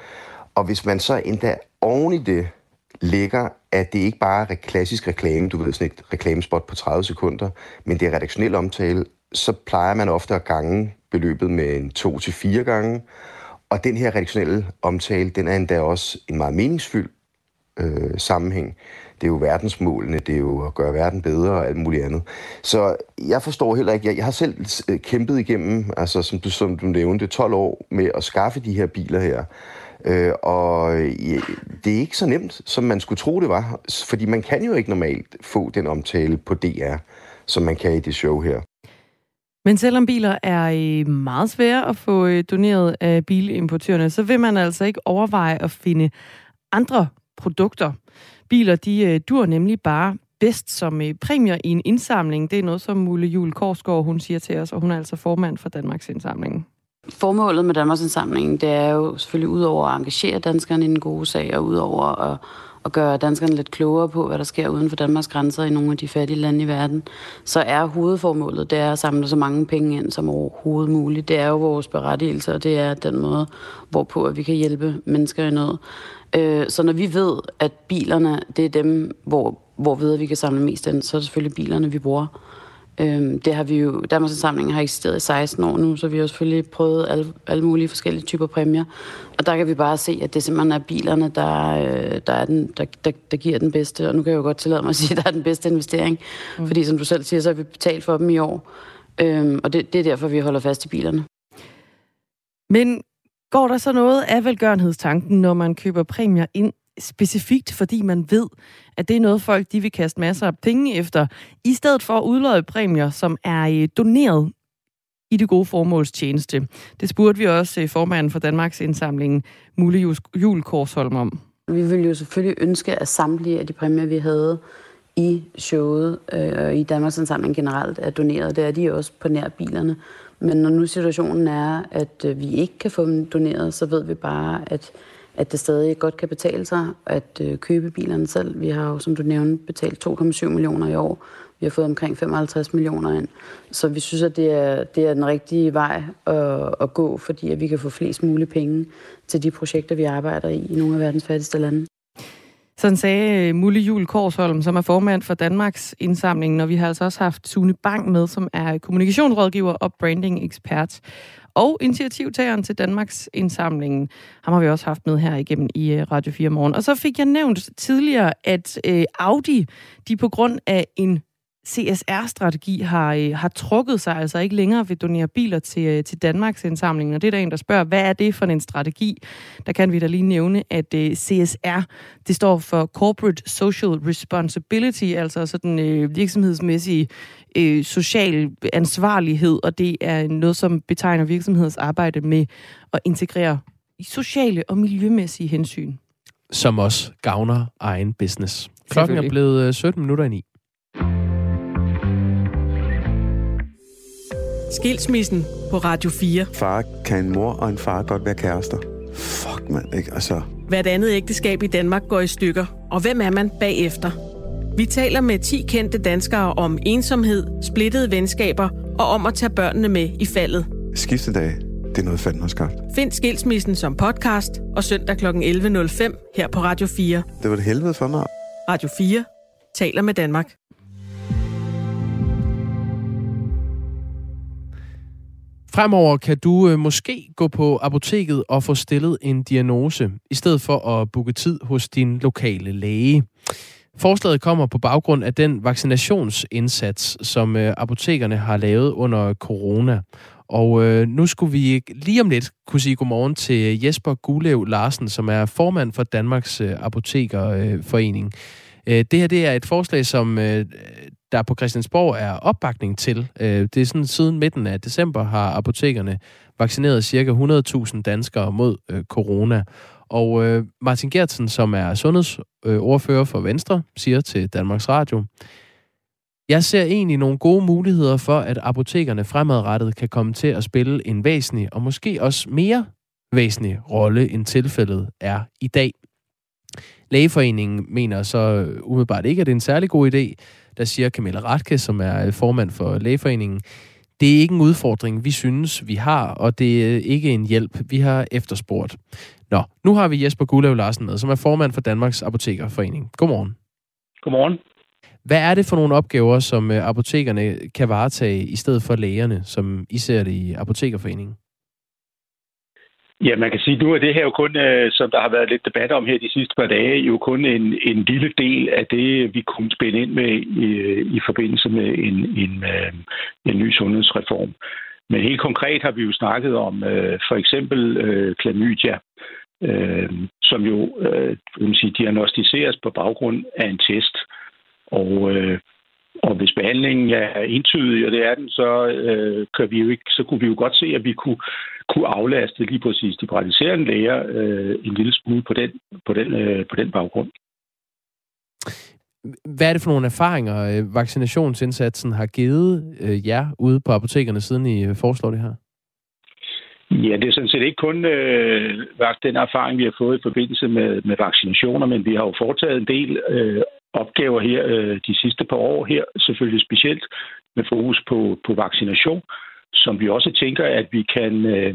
Og hvis man så endda oven i det lægger, at det ikke bare er klassisk reklame, du ved, sådan et reklamespot på 30 sekunder, men det er redaktionel omtale, så plejer man ofte at gange beløbet med en to til fire gange. Og den her redaktionelle omtale, den er endda også en meget meningsfyldt øh, sammenhæng. det er jo verdensmålene, det er jo at gøre verden bedre og alt muligt andet. Så jeg forstår heller ikke, jeg, jeg har selv øh, kæmpet igennem, altså som du, som du nævnte, 12 år med at skaffe de her biler her. Øh, og ja, det er ikke så nemt, som man skulle tro, det var. Fordi man kan jo ikke normalt få den omtale på DR, som man kan i det show her. Men selvom biler er øh, meget svære at få doneret af bilimportørerne, så vil man altså ikke overveje at finde andre produkter. Biler, de øh, dur nemlig bare bedst som øh, præmier i en indsamling. Det er noget, som Mulle Jul Korsgaard, hun siger til os, og hun er altså formand for Danmarks Indsamling. Formålet med Danmarks Indsamling, det er jo selvfølgelig udover at engagere danskerne i den gode sag, og udover at at gøre danskerne lidt klogere på, hvad der sker uden for Danmarks grænser i nogle af de fattige lande i verden, så er hovedformålet, det er at samle så mange penge ind som overhovedet muligt. Det er jo vores berettigelse, og det er den måde, hvorpå at vi kan hjælpe mennesker i nød. Øh, så når vi ved, at bilerne, det er dem, hvor, hvor ved, vi kan samle mest ind, så er det selvfølgelig bilerne, vi bruger. Øhm, det har vi jo, Danmarks Indsamling har eksisteret i 16 år nu, så vi har selvfølgelig prøvet alle, alle mulige forskellige typer præmier. Og der kan vi bare se, at det simpelthen er bilerne, der, øh, der, er den, der, der, der giver den bedste. Og nu kan jeg jo godt tillade mig at sige, at der er den bedste investering. Mm. Fordi som du selv siger, så har vi betalt for dem i år. Øhm, og det, det er derfor, vi holder fast i bilerne. Men går der så noget af velgørenhedstanken, når man køber præmier ind specifikt, fordi man ved, at det er noget, folk de vil kaste masser af penge efter, i stedet for at udløje præmier, som er øh, doneret i det gode formåls tjeneste. Det spurgte vi også øh, formanden for Danmarks indsamling, Mulle Jul Korsholm, om. Vi ville jo selvfølgelig ønske, at samtlige af de præmier, vi havde i showet øh, og i Danmarks indsamling generelt, er doneret. Det er de også på nær bilerne. Men når nu situationen er, at øh, vi ikke kan få dem doneret, så ved vi bare, at at det stadig godt kan betale sig at øh, købe bilerne selv. Vi har jo, som du nævnte, betalt 2,7 millioner i år. Vi har fået omkring 55 millioner ind. Så vi synes, at det er, det er den rigtige vej at, at gå, fordi at vi kan få flest mulige penge til de projekter, vi arbejder i i nogle af verdens fattigste lande. Sådan sagde øh, Mulle Jul Korsholm, som er formand for Danmarks indsamling, når vi har altså også haft Sune Bang med, som er kommunikationsrådgiver og branding-ekspert og initiativtageren til Danmarks indsamlingen. Ham har vi også haft med her igennem i øh, Radio 4 morgen. Og så fik jeg nævnt tidligere, at øh, Audi, de på grund af en CSR-strategi har, øh, har trukket sig, altså ikke længere vil donere biler til, øh, til Danmarks indsamling. Og det er der en, der spørger, hvad er det for en strategi? Der kan vi da lige nævne, at øh, CSR, det står for Corporate Social Responsibility, altså sådan øh, virksomhedsmæssig øh, social ansvarlighed, og det er noget, som betegner virksomheders arbejde med at integrere sociale og miljømæssige hensyn. Som også gavner egen business. Klokken er blevet 17 minutter i 9. Skilsmissen på Radio 4. Far kan en mor og en far godt være kærester. Fuck, mand, ikke? Altså... Hvert andet ægteskab i Danmark går i stykker. Og hvem er man bagefter? Vi taler med 10 kendte danskere om ensomhed, splittede venskaber og om at tage børnene med i faldet. Skiftedag, det er noget fandme har skabt. Find Skilsmissen som podcast og søndag kl. 11.05 her på Radio 4. Det var det helvede for mig. Radio 4 taler med Danmark. Fremover kan du øh, måske gå på apoteket og få stillet en diagnose, i stedet for at booke tid hos din lokale læge. Forslaget kommer på baggrund af den vaccinationsindsats, som øh, apotekerne har lavet under corona. Og øh, nu skulle vi lige om lidt kunne sige godmorgen til Jesper Gulev Larsen, som er formand for Danmarks øh, Apotekerforening. Øh, det her det er et forslag, som øh, der på Christiansborg er opbakning til. Øh, det er sådan, siden midten af december har apotekerne vaccineret ca. 100.000 danskere mod øh, corona. Og øh, Martin Gertsen, som er sundhedsordfører for Venstre, siger til Danmarks Radio, jeg ser egentlig nogle gode muligheder for, at apotekerne fremadrettet kan komme til at spille en væsentlig, og måske også mere væsentlig rolle, end tilfældet er i dag. Lægeforeningen mener så øh, umiddelbart ikke, at det er en særlig god idé, der siger Camilla Ratke, som er formand for Lægeforeningen, det er ikke en udfordring, vi synes, vi har, og det er ikke en hjælp, vi har efterspurgt. Nå, nu har vi Jesper Gulev Larsen med, som er formand for Danmarks Apotekerforening. Godmorgen. Godmorgen. Hvad er det for nogle opgaver, som øh, apotekerne kan varetage i stedet for lægerne, som I ser det i Apotekerforeningen? Ja, man kan sige, at nu er det her jo kun, øh, som der har været lidt debat om her de sidste par dage, jo kun en, en lille del af det, vi kunne spænde ind med i, øh, i forbindelse med en, en, øh, en ny sundhedsreform. Men helt konkret har vi jo snakket om øh, for eksempel øh, klamydia, øh, som jo øh, man sige, diagnostiseres på baggrund af en test. Og øh, og hvis behandlingen er entydig, og det er den, så, øh, kan vi jo ikke, så kunne vi jo godt se, at vi kunne, kunne aflaste lige præcis de praktiserende læger øh, en lille smule på den, på den, øh, på den baggrund. Hvad er det for nogle erfaringer, øh, vaccinationsindsatsen har givet øh, jer ude på apotekerne, siden I øh, foreslår det her? Ja, det er sådan set ikke kun øh, den erfaring, vi har fået i forbindelse med, med vaccinationer, men vi har jo foretaget en del øh, opgaver her øh, de sidste par år her, selvfølgelig specielt med fokus på, på vaccination, som vi også tænker, at vi kan, øh,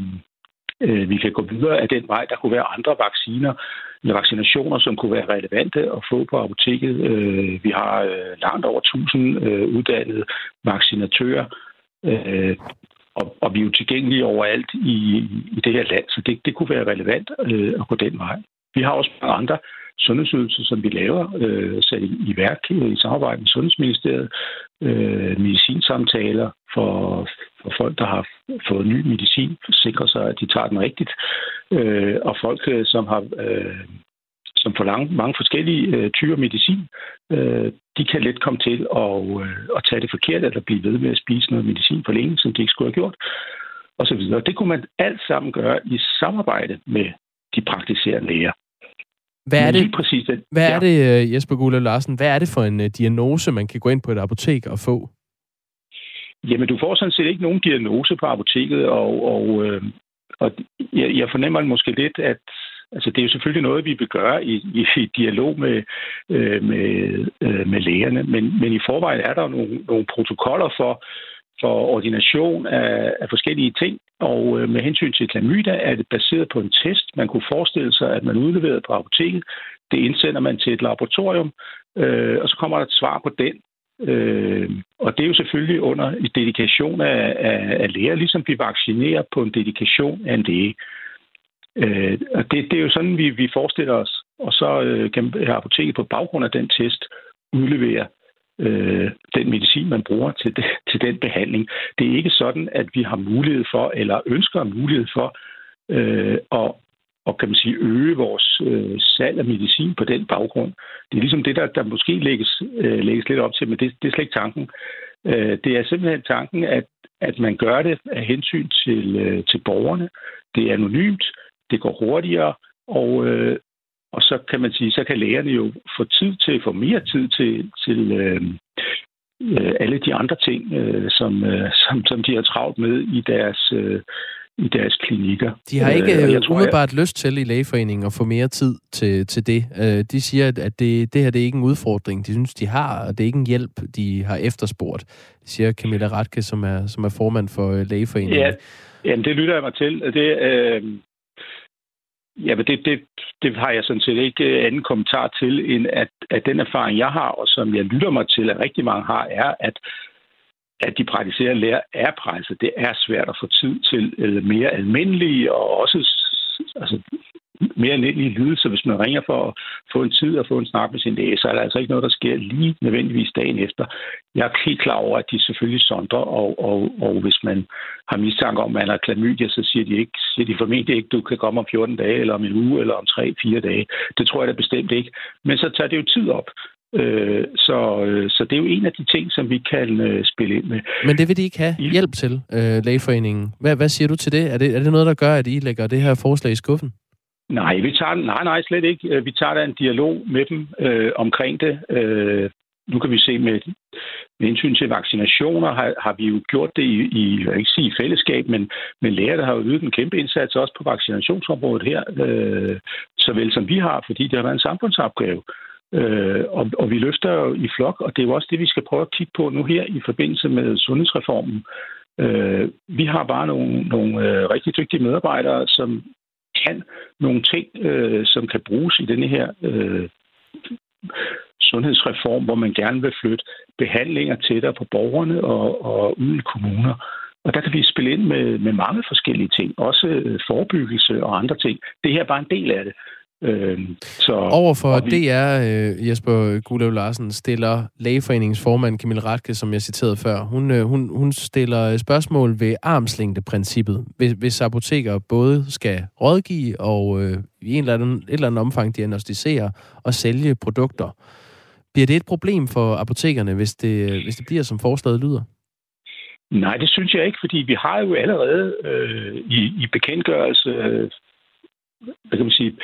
øh, vi kan gå videre af den vej. Der kunne være andre vacciner eller vaccinationer, som kunne være relevante at få på apoteket. Øh, vi har øh, langt over 1000 øh, uddannede vaccinatører, øh, og, og vi er jo tilgængelige overalt i, i det her land, så det, det kunne være relevant øh, at gå den vej. Vi har også mange andre sundhedsydelser, som vi laver, øh, sat i, i værk i samarbejde med Sundhedsministeriet, øh, medicinsamtaler for, for folk, der har fået ny medicin, sikre sig, at de tager den rigtigt, øh, og folk, øh, som har øh, som får lang, mange forskellige øh, typer medicin, øh, de kan let komme til at, øh, at tage det forkert, eller blive ved med at spise noget medicin for længe, som de ikke skulle have gjort, og så videre. Det kunne man alt sammen gøre i samarbejde med de praktiserende læger. Hvad er det, præcis det. Hvad ja. er det, øh, Jesper Gule Larsen, hvad er det for en uh, diagnose, man kan gå ind på et apotek og få? Jamen, du får sådan set ikke nogen diagnose på apoteket, og, og, øh, og jeg, jeg fornemmer måske lidt, at altså, det er jo selvfølgelig noget, vi vil gøre i, i, i dialog med, øh, med, øh, med lægerne, men, men i forvejen er der nogle, nogle protokoller for, for ordination af, af forskellige ting, og øh, med hensyn til klamydia er det baseret på en test. Man kunne forestille sig, at man udleverede på apoteket. Det indsender man til et laboratorium, øh, og så kommer der et svar på den. Øh, og det er jo selvfølgelig under en dedikation af, af, af læger, ligesom vi vaccinerer på en dedikation af en læge. Øh, og det, det er jo sådan, vi, vi forestiller os. Og så øh, kan apoteket på baggrund af den test udlevere øh, øh, den medicin, man bruger til, det, til den behandling. Det er ikke sådan, at vi har mulighed for, eller ønsker mulighed for, øh, at, og kan man sige, øge vores øh, salg af medicin på den baggrund. Det er ligesom det, der, der måske lægges, øh, lægges lidt op til, men det, det er slet ikke tanken. Øh, det er simpelthen tanken, at, at man gør det af hensyn til, øh, til borgerne. Det er anonymt, det går hurtigere, og, øh, og så kan man sige, så kan lægerne jo få tid til, få mere tid til, til øh, øh, alle de andre ting, øh, som, øh, som, som de har travlt med i deres, øh, i deres klinikker. De har ikke øh, jeg tror, umiddelbart jeg... lyst til i lægeforeningen at få mere tid til, til det. Øh, de siger, at det, det her det er ikke en udfordring. De synes, de har, og det er ikke en hjælp, de har efterspurgt. Det siger Camilla Ratke, som er, som er formand for øh, lægeforeningen. Ja, jamen, det lytter jeg mig til. Det, øh, Ja, men det, det, det har jeg sådan set ikke øh, anden kommentar til, end at, at den erfaring, jeg har, og som jeg lytter mig til, at rigtig mange har, er, at, at de praktiserende lærer er presset. Det er svært at få tid til eller mere almindelige og også altså, mere almindelige lidelser. Hvis man ringer for at få en tid og få en snak med sin læge, så er der altså ikke noget, der sker lige nødvendigvis dagen efter. Jeg er helt klar over, at de selvfølgelig sondrer, og, og, og hvis man har mistanke om, at man har klamydia, så siger de, ikke, siger de formentlig ikke, du kan komme om 14 dage, eller om en uge, eller om 3-4 dage. Det tror jeg da bestemt ikke. Men så tager det jo tid op. Øh, så, øh, så det er jo en af de ting, som vi kan øh, spille ind med. Men det vil de ikke have hjælp til, øh, lægeforeningen. Hvad, hvad siger du til det? Er, det? er det noget, der gør, at I lægger det her forslag i skuffen? Nej, vi tager, nej, nej, slet ikke. Øh, vi tager da en dialog med dem øh, omkring det. Øh, nu kan vi se med, med indsyn til vaccinationer, har, har vi jo gjort det i, i jeg ikke sige fællesskab, men, men læger, der har jo ydet en kæmpe indsats også på vaccinationsområdet her, øh, såvel som vi har, fordi det har været en samfundsopgave. Øh, og, og vi løfter jo i flok, og det er jo også det, vi skal prøve at kigge på nu her i forbindelse med sundhedsreformen. Øh, vi har bare nogle, nogle øh, rigtig dygtige medarbejdere, som kan nogle ting, øh, som kan bruges i denne her øh, sundhedsreform, hvor man gerne vil flytte behandlinger tættere på borgerne og, og ud i kommuner. Og der kan vi spille ind med, med mange forskellige ting, også øh, forebyggelse og andre ting. Det her er bare en del af det. Øh, så, Overfor vi... DR, øh, Jesper Gulev Larsen, stiller lægeforeningens formand Camille Ratke, som jeg citerede før, hun, øh, hun, hun stiller spørgsmål ved armslængdeprincippet. Hvis, hvis apoteker både skal rådgive og øh, i en eller anden, et eller andet omfang diagnostisere og sælge produkter, bliver det et problem for apotekerne, hvis det, hvis det bliver, som forslaget lyder? Nej, det synes jeg ikke, fordi vi har jo allerede øh, i, i bekendtgørelse øh, hvad kan man sige,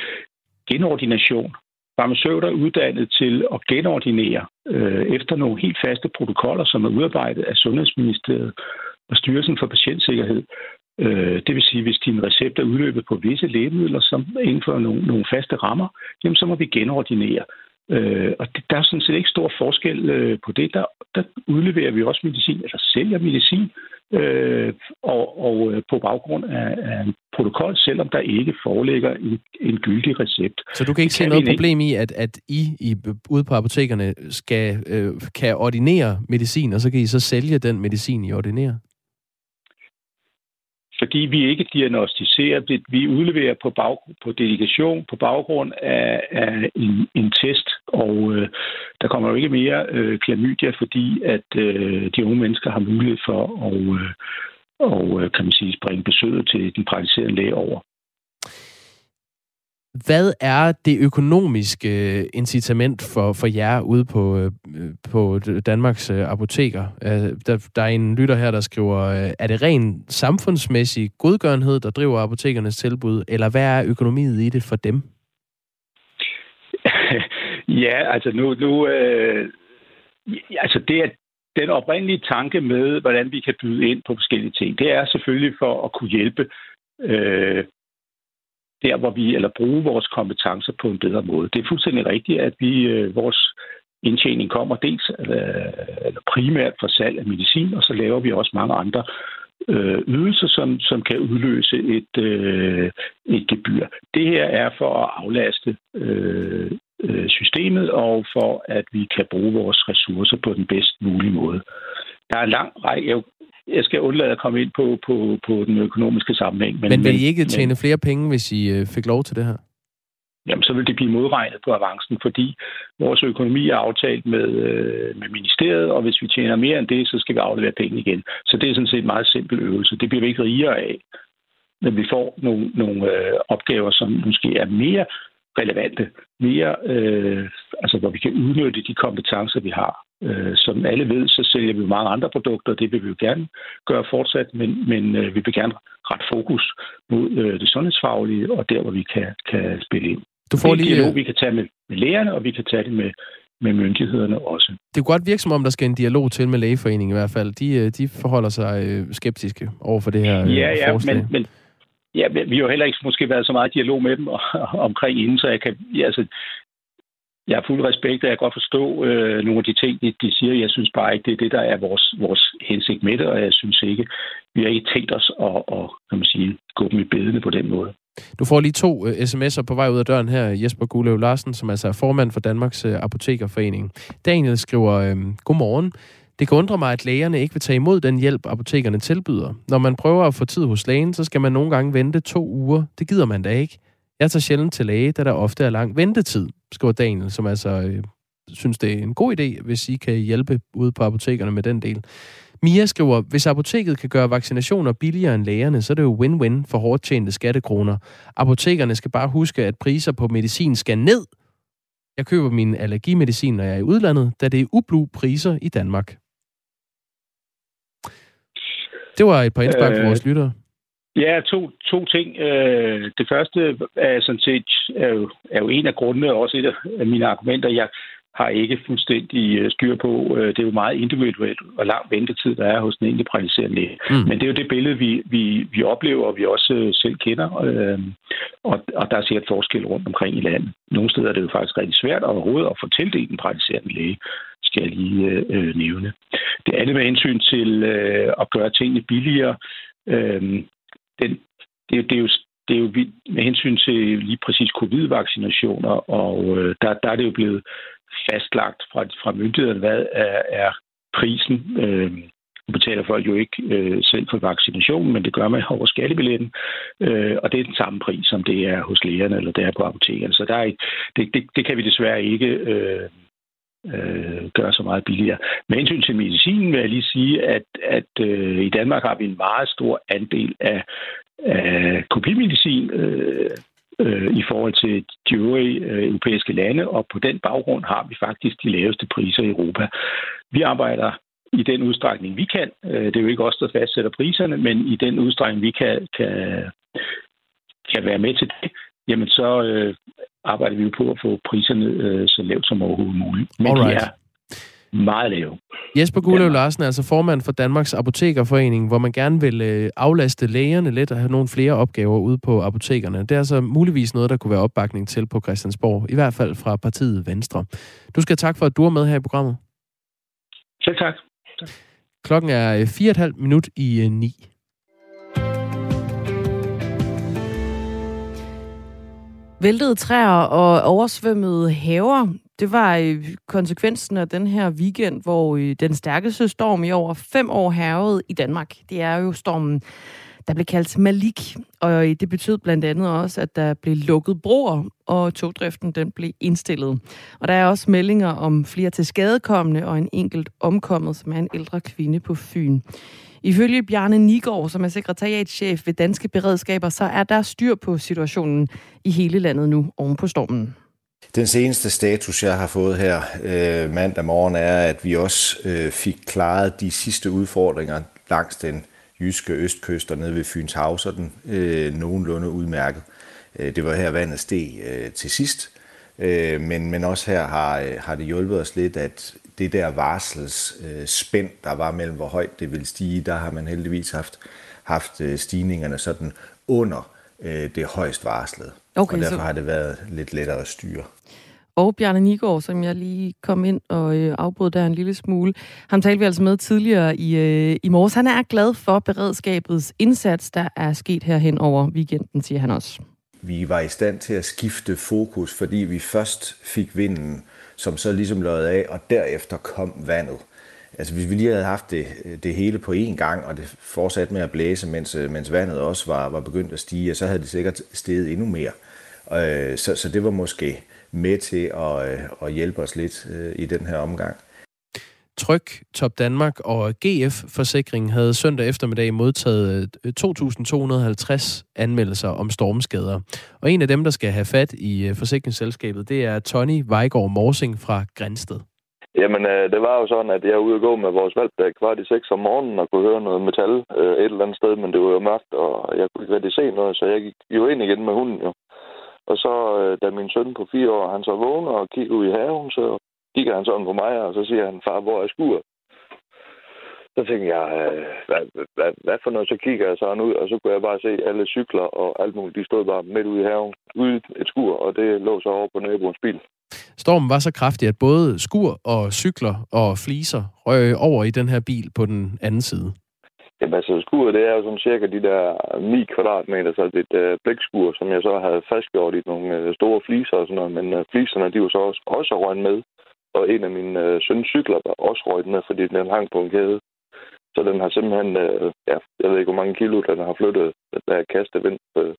genordination. Farmaceuter er uddannet til at genordinere øh, efter nogle helt faste protokoller, som er udarbejdet af Sundhedsministeriet og Styrelsen for Patientsikkerhed. Øh, det vil sige, hvis din recept er udløbet på visse lægemidler, som indfører nogle, nogle faste rammer, jamen så må vi genordinere. Øh, og det, der er sådan set ikke stor forskel øh, på det. Der, der udleverer vi også medicin, eller sælger medicin, øh, og, og øh, på baggrund af, af en protokol, selvom der ikke foreligger en, en gyldig recept. Så du kan ikke se noget problem i, at, at I, I ude på apotekerne skal, øh, kan ordinere medicin, og så kan I så sælge den medicin, I ordinerer? Fordi vi ikke diagnostiserer det. Vi udleverer på, bag, på dedikation på baggrund af, af en, en test, og øh, der kommer jo ikke mere øh, klamydia, fordi at øh, de unge mennesker har mulighed for at øh, og, øh, kan man sige, springe besøget til den praktiserende læge over. Hvad er det økonomiske øh, incitament for, for jer ude på, øh, på Danmarks øh, apoteker? Der, der er en lytter her, der skriver, er det ren samfundsmæssig godgørenhed, der driver apotekernes tilbud, eller hvad er økonomiet i det for dem? ja, altså nu, nu øh, altså det er den oprindelige tanke med, hvordan vi kan byde ind på forskellige ting, det er selvfølgelig for at kunne hjælpe øh, der, hvor vi, eller bruge vores kompetencer på en bedre måde. Det er fuldstændig rigtigt, at vi, øh, vores indtjening kommer dels øh, eller primært fra salg af medicin, og så laver vi også mange andre øh, ydelser, som, som kan udløse et, øh, et gebyr. Det her er for at aflaste øh, øh systemet, og for at vi kan bruge vores ressourcer på den bedst mulige måde. Der er en lang række, jeg skal undlade at komme ind på, på, på den økonomiske sammenhæng. Men, men vil I ikke tjene men, flere penge, hvis I øh, fik lov til det her? Jamen, så vil det blive modregnet på avancen, fordi vores økonomi er aftalt med, øh, med ministeriet, og hvis vi tjener mere end det, så skal vi aflevere penge igen. Så det er sådan set en meget simpel øvelse. Det bliver vi ikke rigere af. Men vi får nogle, nogle øh, opgaver, som måske er mere relevante, mere, øh, altså hvor vi kan udnytte de kompetencer, vi har. Øh, som alle ved, så sælger vi mange andre produkter, og det vil vi jo gerne gøre fortsat, men, men øh, vi vil gerne rette fokus mod øh, det sundhedsfaglige, og der, hvor vi kan, kan spille ind. Du får lige... Det er dialog, vi kan tage med, med lægerne, og vi kan tage det med, med myndighederne også. Det kunne godt virke som om, der skal en dialog til med lægeforeningen i hvert fald. De, øh, de forholder sig øh, skeptiske over for det her ja, ja, forslag. Men, men, ja, vi har jo heller ikke måske været så meget dialog med dem omkring inden, så jeg kan, ja, altså, jeg har fuld respekt, og jeg kan godt forstå øh, nogle af de ting, de, de siger. Jeg synes bare ikke, det er det, der er vores, vores hensigt med det, og jeg synes ikke, vi har ikke tænkt os at, at kan man sige, gå dem i bedene på den måde. Du får lige to uh, sms'er på vej ud af døren her. Jesper Gulev Larsen, som altså er formand for Danmarks uh, Apotekerforening. Daniel skriver, øh, Godmorgen. Det kan undre mig, at lægerne ikke vil tage imod den hjælp, apotekerne tilbyder. Når man prøver at få tid hos lægen, så skal man nogle gange vente to uger. Det gider man da ikke. Jeg tager sjældent til læge, da der ofte er lang ventetid, skriver Daniel, som altså øh, synes, det er en god idé, hvis I kan hjælpe ude på apotekerne med den del. Mia skriver, hvis apoteket kan gøre vaccinationer billigere end lægerne, så er det jo win-win for hårdt tjente skattekroner. Apotekerne skal bare huske, at priser på medicin skal ned. Jeg køber min allergimedicin, når jeg er i udlandet, da det er ublu priser i Danmark. Det var et par indspark øh, for vores lyttere. Ja, to, to ting. Øh, det første er sådan set er jo, er jo en af grundene, også et af mine argumenter. Jeg har ikke fuldstændig øh, styr på. Øh, det er jo meget individuelt, og lang ventetid der er hos den enkelte praktiserende læge. Mm. Men det er jo det billede, vi, vi, vi oplever, og vi også selv kender. Og, og der er sikkert forskel rundt omkring i landet. Nogle steder er det jo faktisk rigtig svært overhovedet at få tildelt en praktiserende læge skal jeg lige øh, nævne. Det andet med hensyn til øh, at gøre tingene billigere. Øh, den, det, det, er jo, det er jo med hensyn til lige præcis covid-vaccinationer, og øh, der, der er det jo blevet fastlagt fra, fra myndighederne, hvad er, er prisen. Øh, Nu betaler folk jo ikke øh, selv for vaccinationen, men det gør man over skattebilletten. Øh, og det er den samme pris, som det er hos lægerne eller det er på apotekerne. Så der er, det, det, det kan vi desværre ikke øh, øh, gøre så meget billigere. Med hensyn til medicinen vil jeg lige sige, at, at øh, i Danmark har vi en meget stor andel af, af kopimedicin. Øh, øh, i forhold til de øvrige øh, europæiske lande, og på den baggrund har vi faktisk de laveste priser i Europa. Vi arbejder i den udstrækning, vi kan. Øh, det er jo ikke os, der fastsætter priserne, men i den udstrækning, vi kan, kan, kan være med til det, jamen så øh, arbejder vi jo på at få priserne øh, så lavt som overhovedet muligt. Men Alright. de er meget lave. Jesper Gullev Larsen er altså formand for Danmarks Apotekerforening, hvor man gerne vil øh, aflaste lægerne lidt og have nogle flere opgaver ude på apotekerne. Det er altså muligvis noget, der kunne være opbakning til på Christiansborg, i hvert fald fra partiet Venstre. Du skal tak for, at du er med her i programmet. Selv tak. tak. Klokken er 4,5 øh, minut i 9. Væltede træer og oversvømmede haver, det var øh, konsekvensen af den her weekend, hvor øh, den stærkeste storm i over fem år hervede i Danmark. Det er jo stormen, der blev kaldt Malik, og øh, det betød blandt andet også, at der blev lukket broer, og togdriften den blev indstillet. Og der er også meldinger om flere til skadekommende og en enkelt omkommet, som er en ældre kvinde på Fyn. Ifølge Bjarne Nigård, som er sekretariatschef ved Danske Beredskaber, så er der styr på situationen i hele landet nu oven på stormen. Den seneste status, jeg har fået her øh, mandag morgen, er, at vi også øh, fik klaret de sidste udfordringer langs den jyske østkyst og nede ved Fyns Hav, så den øh, nogenlunde udmærket. Øh, det var her vandet steg øh, til sidst, øh, men, men også her har, øh, har det hjulpet os lidt, at det der varsels øh, der var mellem, hvor højt det vil stige, der har man heldigvis haft, haft øh, stigningerne sådan under øh, det højst varslede. Okay, og derfor så... har det været lidt lettere at styre. Og Bjarne Nigård, som jeg lige kom ind og øh, afbrød der en lille smule. Ham talte vi altså med tidligere i, øh, i morges. Han er glad for beredskabets indsats, der er sket herhen over weekenden, siger han også. Vi var i stand til at skifte fokus, fordi vi først fik vinden, som så ligesom lød af, og derefter kom vandet. Altså hvis vi lige havde haft det, det hele på én gang, og det fortsatte med at blæse, mens, mens vandet også var, var begyndt at stige, så havde det sikkert steget endnu mere. Øh, så, så det var måske med til at, øh, at hjælpe os lidt øh, i den her omgang. Tryk, Top Danmark og GF Forsikring havde søndag eftermiddag modtaget øh, 2.250 anmeldelser om stormskader. Og en af dem, der skal have fat i øh, forsikringsselskabet, det er Tony Vejgaard Morsing fra Grænsted. Jamen, øh, det var jo sådan, at jeg var ude at gå med vores valg, der kvart i seks om morgenen og kunne høre noget metal øh, et eller andet sted, men det var jo mørkt, og jeg kunne ikke rigtig se noget, så jeg gik jo ind igen med hunden jo. Og så, øh, da min søn på fire år, han så vågner og kigger ud i haven, så kigger han sådan på mig, og så siger han, far, hvor er skuret? Så tænkte jeg, øh, hvad, hvad, hvad for noget? Så kigger jeg sådan ud, og så kunne jeg bare se alle cykler og alt muligt. De stod bare midt ude i haven, ude et skur, og det lå så over på naboens bil. Stormen var så kraftig, at både skur og cykler og fliser røg over i den her bil på den anden side. Jamen altså, skuret, det er jo sådan cirka de der 9 kvadratmeter, så det et øh, blækskur, som jeg så havde fastgjort i nogle øh, store fliser og sådan noget, men øh, fliserne, de var så også, også røget med, og en af mine øh, søns cykler var også røget med, fordi den hang på en kæde. Så den har simpelthen, øh, ja, jeg ved ikke, hvor mange kilo den har flyttet, der er kastet vind. Øh,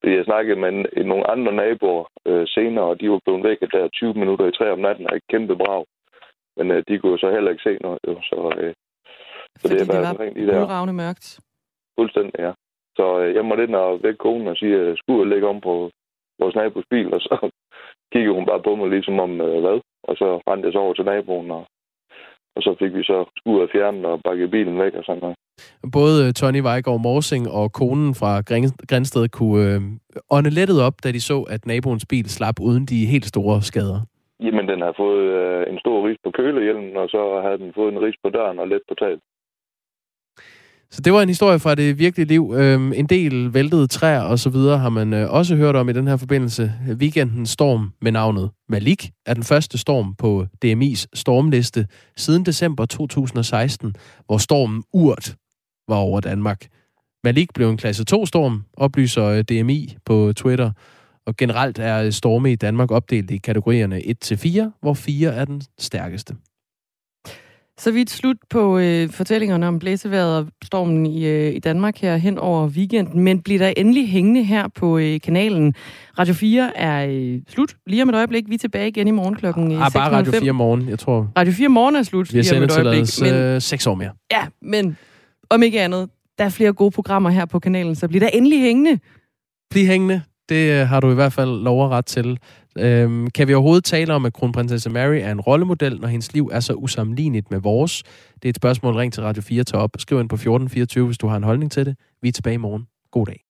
fordi jeg snakkede med nogle andre naboer øh, senere, og de var blevet væk der 20 minutter i tre om natten, og ikke kæmpe brag. Men øh, de kunne så heller ikke se noget, jo, så... Øh, så Fordi det, det var de der. mørkt? Fuldstændig, ja. Så øh, jeg måtte ind og vække konen og sige, at skuret ligger om på vores nabos bil, og så kiggede hun bare på mig ligesom om øh, hvad. Og så rendte jeg så over til naboen, og, og så fik vi så skuret fjernet og bakket bilen væk og sådan noget. Både Tony Vejgaard Morsing og konen fra Grænsted kunne øh, ånde lettet op, da de så, at naboens bil slap uden de helt store skader. Jamen, den har fået øh, en stor ris på kølehjelmen, og så har den fået en ris på døren og let på taget. Så det var en historie fra det virkelige liv. Øhm, en del væltede træer og så videre har man øh, også hørt om i den her forbindelse. Weekendens storm med navnet Malik er den første storm på DMI's stormliste siden december 2016, hvor stormen Urt var over Danmark. Malik blev en klasse 2-storm, oplyser øh, DMI på Twitter. Og generelt er storme i Danmark opdelt i kategorierne 1-4, hvor 4 er den stærkeste. Så vidt slut på øh, fortællingerne om blæseværet og stormen i, øh, i Danmark her hen over weekenden, men bliver der endelig hængende her på øh, kanalen. Radio 4 er øh, slut lige om et øjeblik. Vi er tilbage igen i morgen klokken øh, Ah, bare Radio 4 morgen, jeg tror. Radio 4 morgen er slut Vi har lige om et øjeblik. sendt øh, seks år mere. Ja, men om ikke andet, der er flere gode programmer her på kanalen, så bliver der endelig hængende. Bliv hængende. Det øh, har du i hvert fald lov og ret til. Øhm, kan vi overhovedet tale om, at kronprinsesse Mary er en rollemodel, når hendes liv er så usammenligneligt med vores? Det er et spørgsmål, ring til Radio 4 til op. Skriv ind på 1424, hvis du har en holdning til det. Vi er tilbage i morgen. God dag.